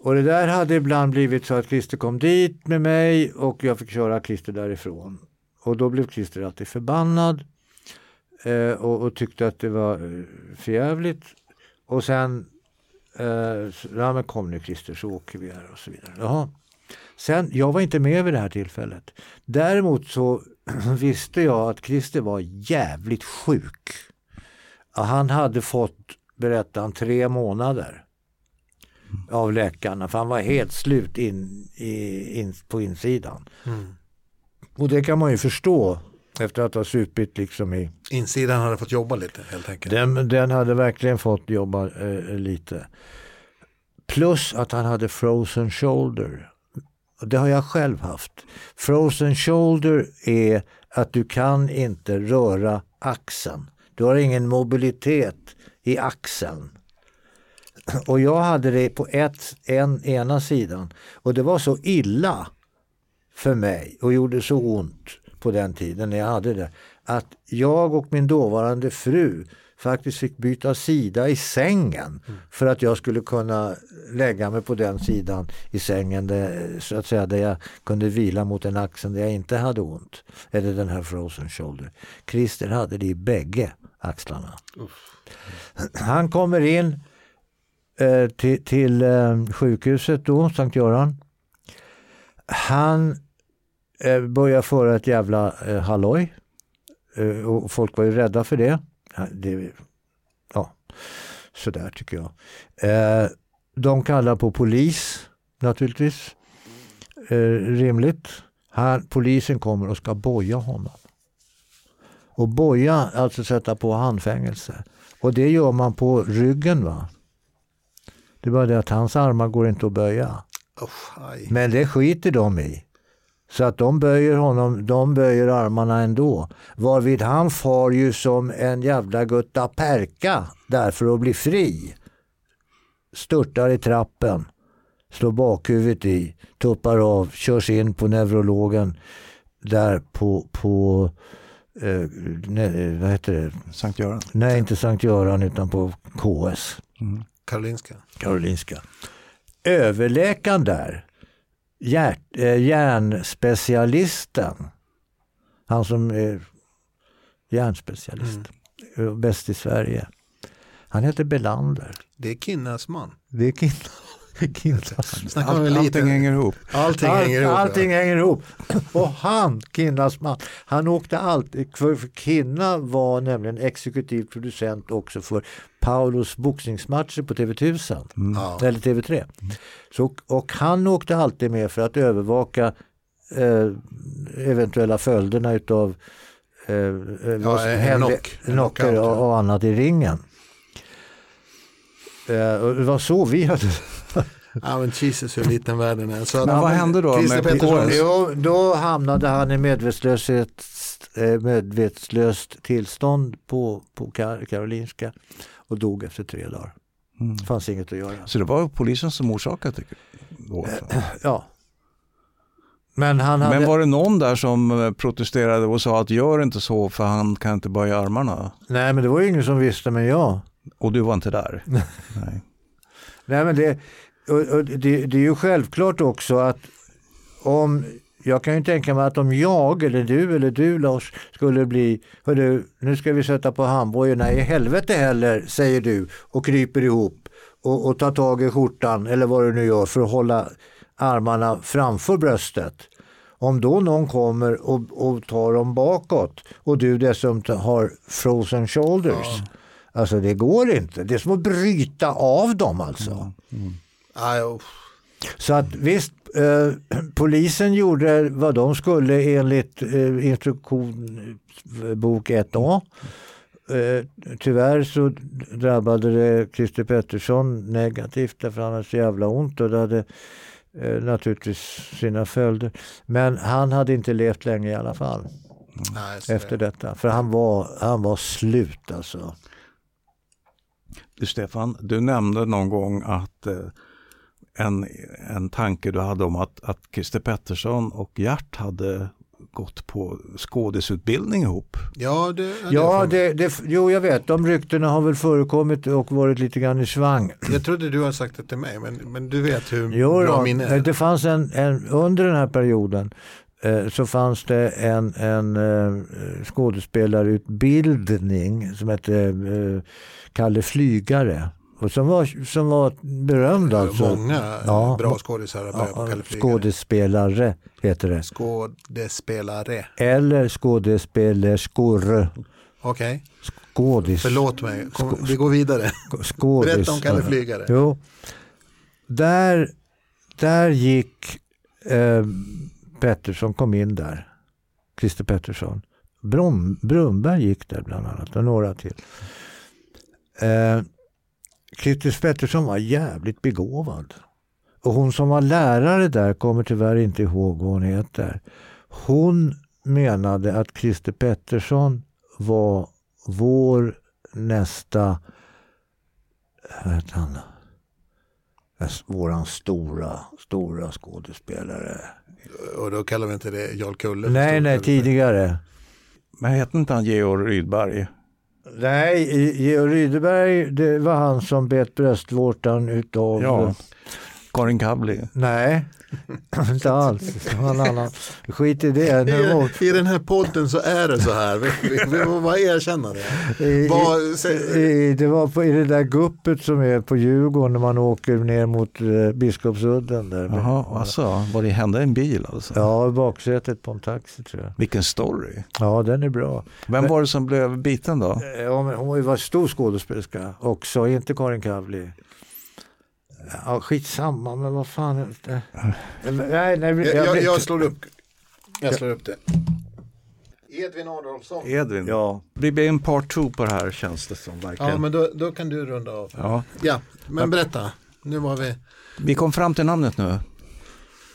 Och det där hade ibland blivit så att Christer kom dit med mig och jag fick köra Christer därifrån. Och då blev Christer alltid förbannad eh, och, och tyckte att det var eh, förjävligt. Och sen, eh, ja men kom nu Christer så åker vi här och så vidare. Jaha. Sen, jag var inte med vid det här tillfället. Däremot så visste jag att Christer var jävligt sjuk. Han hade fått, berätta han, tre månader av läkarna för han var helt slut in, i, in, på insidan. Och det kan man ju förstå efter att ha supit liksom i Insidan hade fått jobba lite helt enkelt. den, den hade verkligen fått jobba eh, lite. Plus att han hade frozen shoulder. Det har jag själv haft. Frozen shoulder är att du kan inte röra axeln. Du har ingen mobilitet i axeln. Och jag hade det på ett, en, ena sidan. Och det var så illa för mig och gjorde så ont på den tiden när jag hade det. Att jag och min dåvarande fru faktiskt fick byta sida i sängen för att jag skulle kunna lägga mig på den sidan i sängen där, så att säga, där jag kunde vila mot en axel där jag inte hade ont. Eller den här frozen shoulder. Christer hade det i bägge axlarna. Han kommer in eh, till, till eh, sjukhuset då, Sankt Göran. Han eh, börjar föra ett jävla eh, halloj. Eh, och folk var ju rädda för det. Ja, det ja, sådär tycker jag. Eh, de kallar på polis naturligtvis. Eh, rimligt. Han, polisen kommer och ska boja honom. Och boja, alltså sätta på handfängelse. Och det gör man på ryggen va. Det är bara det att hans armar går inte att böja. Aj. Men det skiter de i. Så att de böjer honom, de böjer armarna ändå. Varvid han far ju som en jävla gutta perka där för att bli fri. Störtar i trappen, slår bakhuvudet i, tuppar av, körs in på neurologen där på, på eh, ne, vad heter det? Sankt Göran. Nej, inte Sankt Göran utan på KS. Karolinska. Karolinska. Överläkaren där, hjärt, eh, hjärnspecialisten, han som är hjärnspecialist, eh, bäst i Sverige. Han heter Belander. Det är Kinnas man. Det är Kinna- Kinnas Allt, lite. allting hänger ihop. Allting Allt- hänger ihop. Allting hänger ihop. Och han, Kinnas man, han åkte alltid, för för Kinna var nämligen exekutiv producent också för Paulos boxningsmatcher på TV1000, Ja. eller TV3. Så, och han åkte alltid med för att övervaka eh, eventuella följderna utav eh, eh, som en knock. Ja. och, och annat i ringen. Eh, och det var så vi hade Ja men Jesus hur liten världen är. Så Men vad hände då Christer med Pettersson, KS? Jo, då hamnade han i medvetslöshet, eh, medvetslöst tillstånd på, på Kar- Karolinska och dog efter tre dagar. Mm. Det fanns inget att göra. Så det var polisen som orsakade det? alltså. Ja. Men han hade... Men var det någon där som eh, protesterade och sa att gör inte så för han kan inte böja armarna? Nej, men det var ju ingen som visste, men jag. Och du var inte där? Nej. Nej, men det, och, det, det är ju självklart också att om jag kan ju tänka mig att om jag eller du eller du Lars skulle bli, hörru, nu ska vi sätta på handbojen, nej i helvete heller, säger du och kryper ihop och, och tar tag i skjortan eller vad du nu gör för att hålla armarna framför bröstet. Om då någon kommer och, och tar dem bakåt och du dessutom har frozen shoulders. Ja. Alltså det går inte. Det är som att bryta av dem alltså. Mm. Mm. Så att visst, eh, polisen gjorde vad de skulle enligt eh, instruktion bok 1A. Eh, tyvärr så drabbade det Christer Pettersson negativt därför han hade så jävla ont och det hade eh, naturligtvis sina följder. Men han hade inte levt länge i alla fall. Nej, efter detta. För han var, han var slut alltså. Du Stefan, du nämnde någon gång att eh, en, en tanke du hade om att, att Christer Pettersson och Gert hade gått på skådisutbildning ihop. Ja, det, ja det, det, jo jag vet, de ryktena har väl förekommit och varit lite grann i svang. Jag trodde du har sagt det till mig, men, men du vet hur jo, bra minne är. Det fanns en, en, under den här perioden eh, så fanns det en, en eh, skådespelarutbildning som hette eh, Kalle Flygare. Och som var, som var berömd alltså. Många ja, bra skådisar ja, Skådespelare heter det. Skådespelare. Eller skådespelerskor. Okej. Okay. Skådis. Förlåt mig, Kom, vi går vidare. Skådis. Berätta om Kalle Flygare. Jo. Där, där gick eh, Pettersson, kom in där. Christer Pettersson. Brom, Brumberg gick där bland annat och några till. Eh, Christer Pettersson var jävligt begåvad. Och hon som var lärare där kommer tyvärr inte ihåg vad hon heter. Hon menade att Christer Pettersson var vår nästa, vad heter han? Våran stora, stora skådespelare. Och då kallar vi inte det Jarl Kulle? Nej, nej, tidigare. Men hette inte han Georg Rydberg? Nej, Georg Rydeberg det var han som bet bröstvårtan utav... Ja, Karin Kabli. Nej, inte alls. Annan. Skit i det. I, I den här podden så är det så här. Vi, vi, vi får bara erkänna det. I, Var, i, det var på, i det där guppet som är på Djurgården när man åker ner mot eh, Biskopsudden. Där. Jaha, alltså, var det hände en bil alltså? Ja, i baksätet på en taxi tror jag. Vilken story. Ja, den är bra. Vem var det som blev biten då? Ja, hon var stor skådespelerska också, inte Karin Kavli. Ja, skitsamma, men vad fan. Det... Nej, nej, jag, jag, jag, slår upp. Jag slår upp det. Edvin Adolfsson. Edvin. Ja. Det blir en part two på det här känns det som verkligen. Ja, men då, då kan du runda av. Ja. ja, men berätta. Nu var vi. Vi kom fram till namnet nu.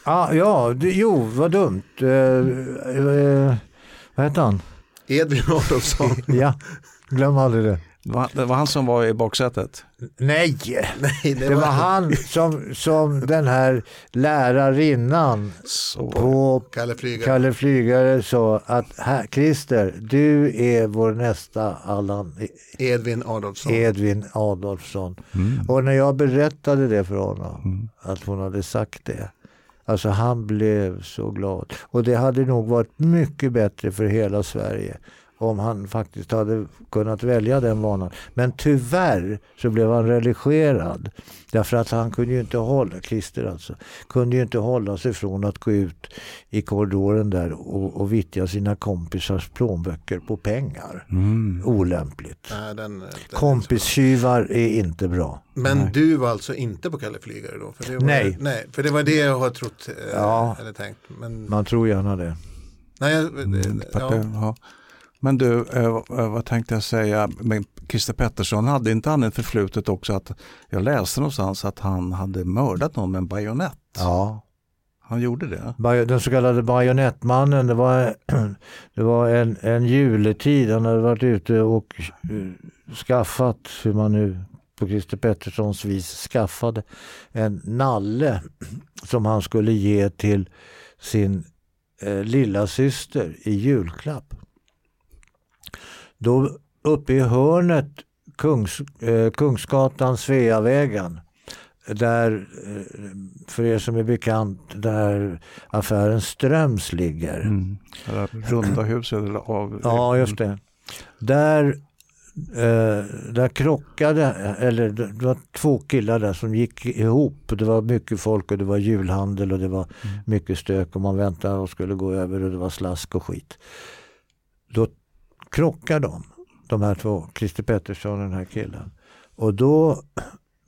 Ah, ja, det, jo, vad dumt. Uh, uh, vad heter han? Edvin Adolfsson. ja, glöm aldrig det. Det var han som var i baksätet? Nej, Nej det, det var... var, han som, som den här lärarinnan Så. på Kalle Flygare. Kalle Flygare sa att här, Christer, du är vår nästa Allan Edvin Adolfsson. Edvin Adolfsson. Mm. Och när jag berättade det för honom, mm. att hon hade sagt det, Alltså han blev så glad. Och det hade nog varit mycket bättre för hela Sverige om han faktiskt hade kunnat välja den vanan. Men tyvärr så blev han religerad. Därför att han kunde ju inte hålla, Christer alltså, kunde ju inte hålla sig från att gå ut i korridoren där och, och vittja sina kompisars plånböcker på pengar. Mm. Olämpligt. Nej, den, den Kompistjuvar är inte bra. Men nej. du var alltså inte på Kalle Flygare då? För det var, nej. nej. För det var det jag har trott eh, ja, eller tänkt. Men... Man tror gärna det. Nej, jag, mm, ja. Men du, eh, eh, vad tänkte jag säga? Men Christer Pettersson, hade inte han ett förflutet också att jag läste någonstans att han hade mördat någon med en bajonett? Ja. Han gjorde det? Den så kallade bajonettmannen, det var, det var en, en juletid. Han hade varit ute och eh, skaffat, hur man nu på Christer Petterssons vis skaffade, en nalle som han skulle ge till sin eh, lilla syster i julklapp. Då uppe i hörnet Kungs, eh, Kungsgatan, Sveavägen där, eh, för er som är bekant, där affären Ströms ligger. Mm. Runda huset av... Ja, just det. Där Eh, där krockade, eller det var två killar där som gick ihop. Det var mycket folk och det var julhandel och det var mm. mycket stök och man väntade och skulle gå över och det var slask och skit. Då krockade de, de här två, Christer Pettersson och den här killen. Och då,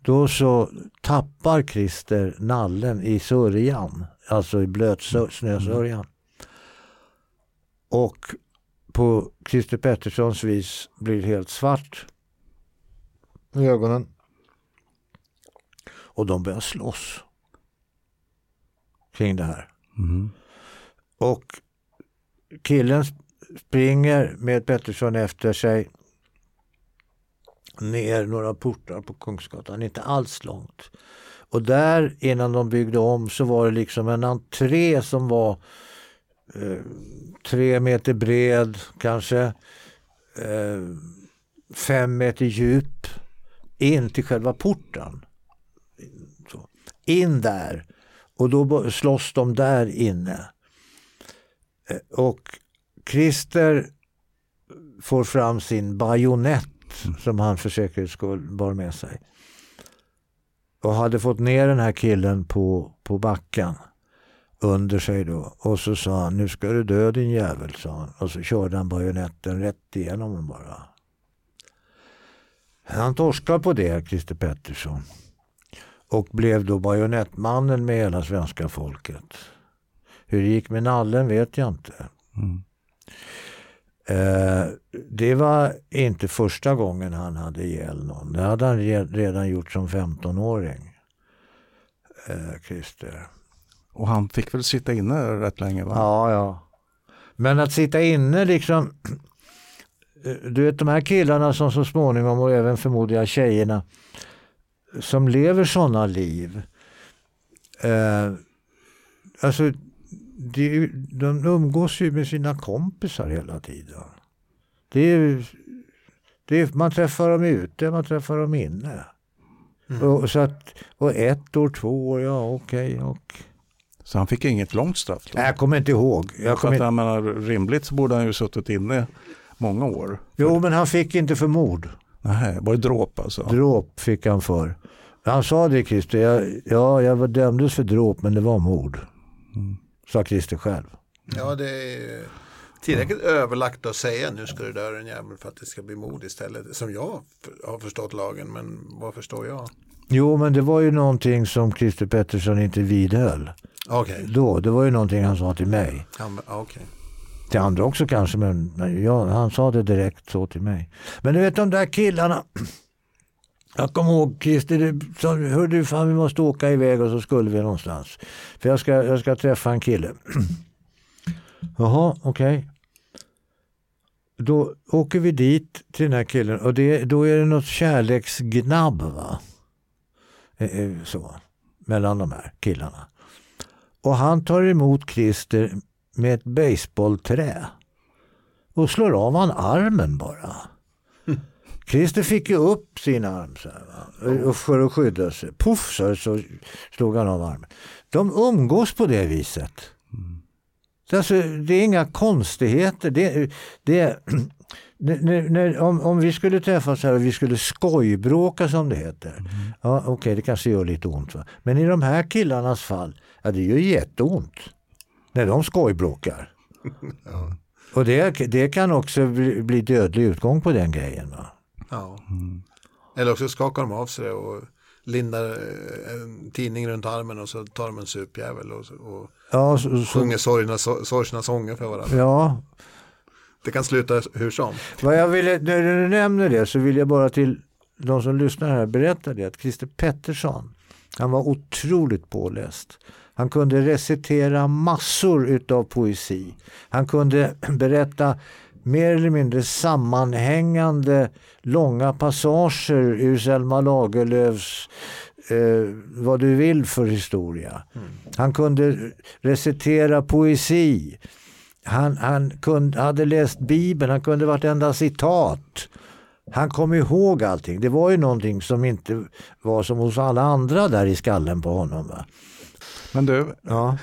då så tappar Christer nallen i sörjan, alltså i blötsnösörjan. Mm. Och på Christer Petterssons vis blir helt svart i ögonen. Och de börjar slåss kring det här. Mm. Och killen springer med Pettersson efter sig ner några portar på Kungsgatan, inte alls långt. Och där innan de byggde om så var det liksom en entré som var eh, tre meter bred kanske, eh, fem meter djup, in till själva porten. Så. In där och då slåss de där inne. Eh, och Christer får fram sin bajonett som han för säkerhets skull bar med sig. Och hade fått ner den här killen på, på backen under sig då. Och så sa han, nu ska du dö din jävel, sa han. Och så körde han bajonetten rätt igenom den bara. Han torskade på det, Christer Pettersson. Och blev då bajonettmannen med hela svenska folket. Hur det gick med nallen vet jag inte. Mm. Eh, det var inte första gången han hade ihjäl någon. Det hade han redan gjort som 15-åring. Eh, Christer. Och han fick väl sitta inne rätt länge? Va? Ja, ja. Men att sitta inne liksom. Du vet de här killarna som så småningom och även förmodligen tjejerna som lever sådana liv. Eh, alltså de, de umgås ju med sina kompisar hela tiden. Det är, det är, man träffar dem ute, man träffar dem inne. Mm. Och, så att, och ett år, två år, ja okej. Okay, och så han fick inget långt straff? Då. Jag kommer inte ihåg. Jag kommer... Att, menar, rimligt så borde han ju suttit inne många år. Jo, men han fick inte för mord. Nej, var det dråp alltså? Dråp fick han för. Han sa det Christer, jag, ja jag dömdes för dråp men det var mord. Mm. Sa Christer själv. Ja, det är tillräckligt mm. överlagt att säga nu ska du dö en jävel för att det ska bli mord istället. Som jag har förstått lagen, men vad förstår jag? Jo, men det var ju någonting som Christer Pettersson inte vidhöll. Okay. Då, det var ju någonting han sa till mig. Ja, okay. Till andra också kanske, men, men ja, han sa det direkt så till mig. Men du vet de där killarna. Jag kommer ihåg Christer, sa, hörde du fan vi måste åka iväg och så skulle vi någonstans. För jag ska, jag ska träffa en kille. Jaha, okej. Okay. Då åker vi dit till den här killen och det, då är det något kärleksgnabb va? Eh, eh, så, mellan de här killarna. Och han tar emot Christer med ett baseballträ och slår av han armen bara. Christer fick ju upp sin arm så här, för att skydda sig. Puff så, så slog han av armen. De umgås på det viset. Mm. Alltså, det är inga konstigheter. Det, det, när, när, om, om vi skulle träffas här och vi skulle skojbråka som det heter. Mm. Ja, Okej, okay, det kanske gör lite ont. Va? Men i de här killarnas fall, ja, det gör jätteont. När de skojbråkar. ja. Och det, det kan också bli, bli dödlig utgång på den grejen. Va? Ja. Mm. Eller också skakar de av sig och lindar eh, en tidning runt armen och så tar de en supjävel och, och ja, så, sjunger sorgna, sorgsna sånger för varandra. Ja, det kan sluta hur som. Vad jag ville, när du nämner det så vill jag bara till de som lyssnar här berätta det att Christer Pettersson han var otroligt påläst. Han kunde recitera massor utav poesi. Han kunde berätta mer eller mindre sammanhängande långa passager ur Selma Lagerlöfs eh, vad du vill för historia. Mm. Han kunde recitera poesi. Han, han kunde, hade läst Bibeln, han kunde vartenda citat. Han kom ihåg allting. Det var ju någonting som inte var som hos alla andra där i skallen på honom. Va? Men du, Ja,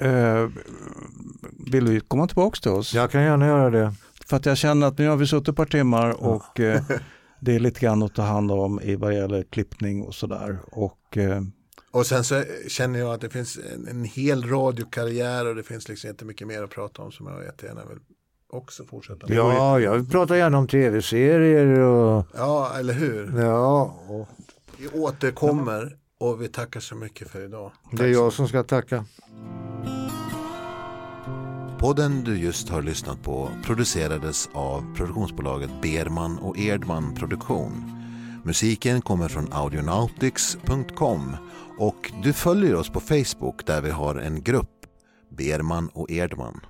eh, vill du komma tillbaka till oss? jag kan gärna göra det. För att jag känner att nu har vi suttit ett par timmar och eh, det är lite grann att ta hand om i vad gäller klippning och sådär. Och eh, Och sen så känner jag att det finns en, en hel radiokarriär och det finns liksom inte mycket mer att prata om som jag jättegärna vill också fortsätta med. Ja, jag pratar gärna om tv-serier och Ja, eller hur? ja, och Vi återkommer och vi tackar så mycket för idag. det är jag som ska tacka. Podden du just har lyssnat på producerades av produktionsbolaget Berman och Erdman Produktion. Musiken kommer från audionautics.com och du följer oss på Facebook där vi har en grupp, Berman och Erdman.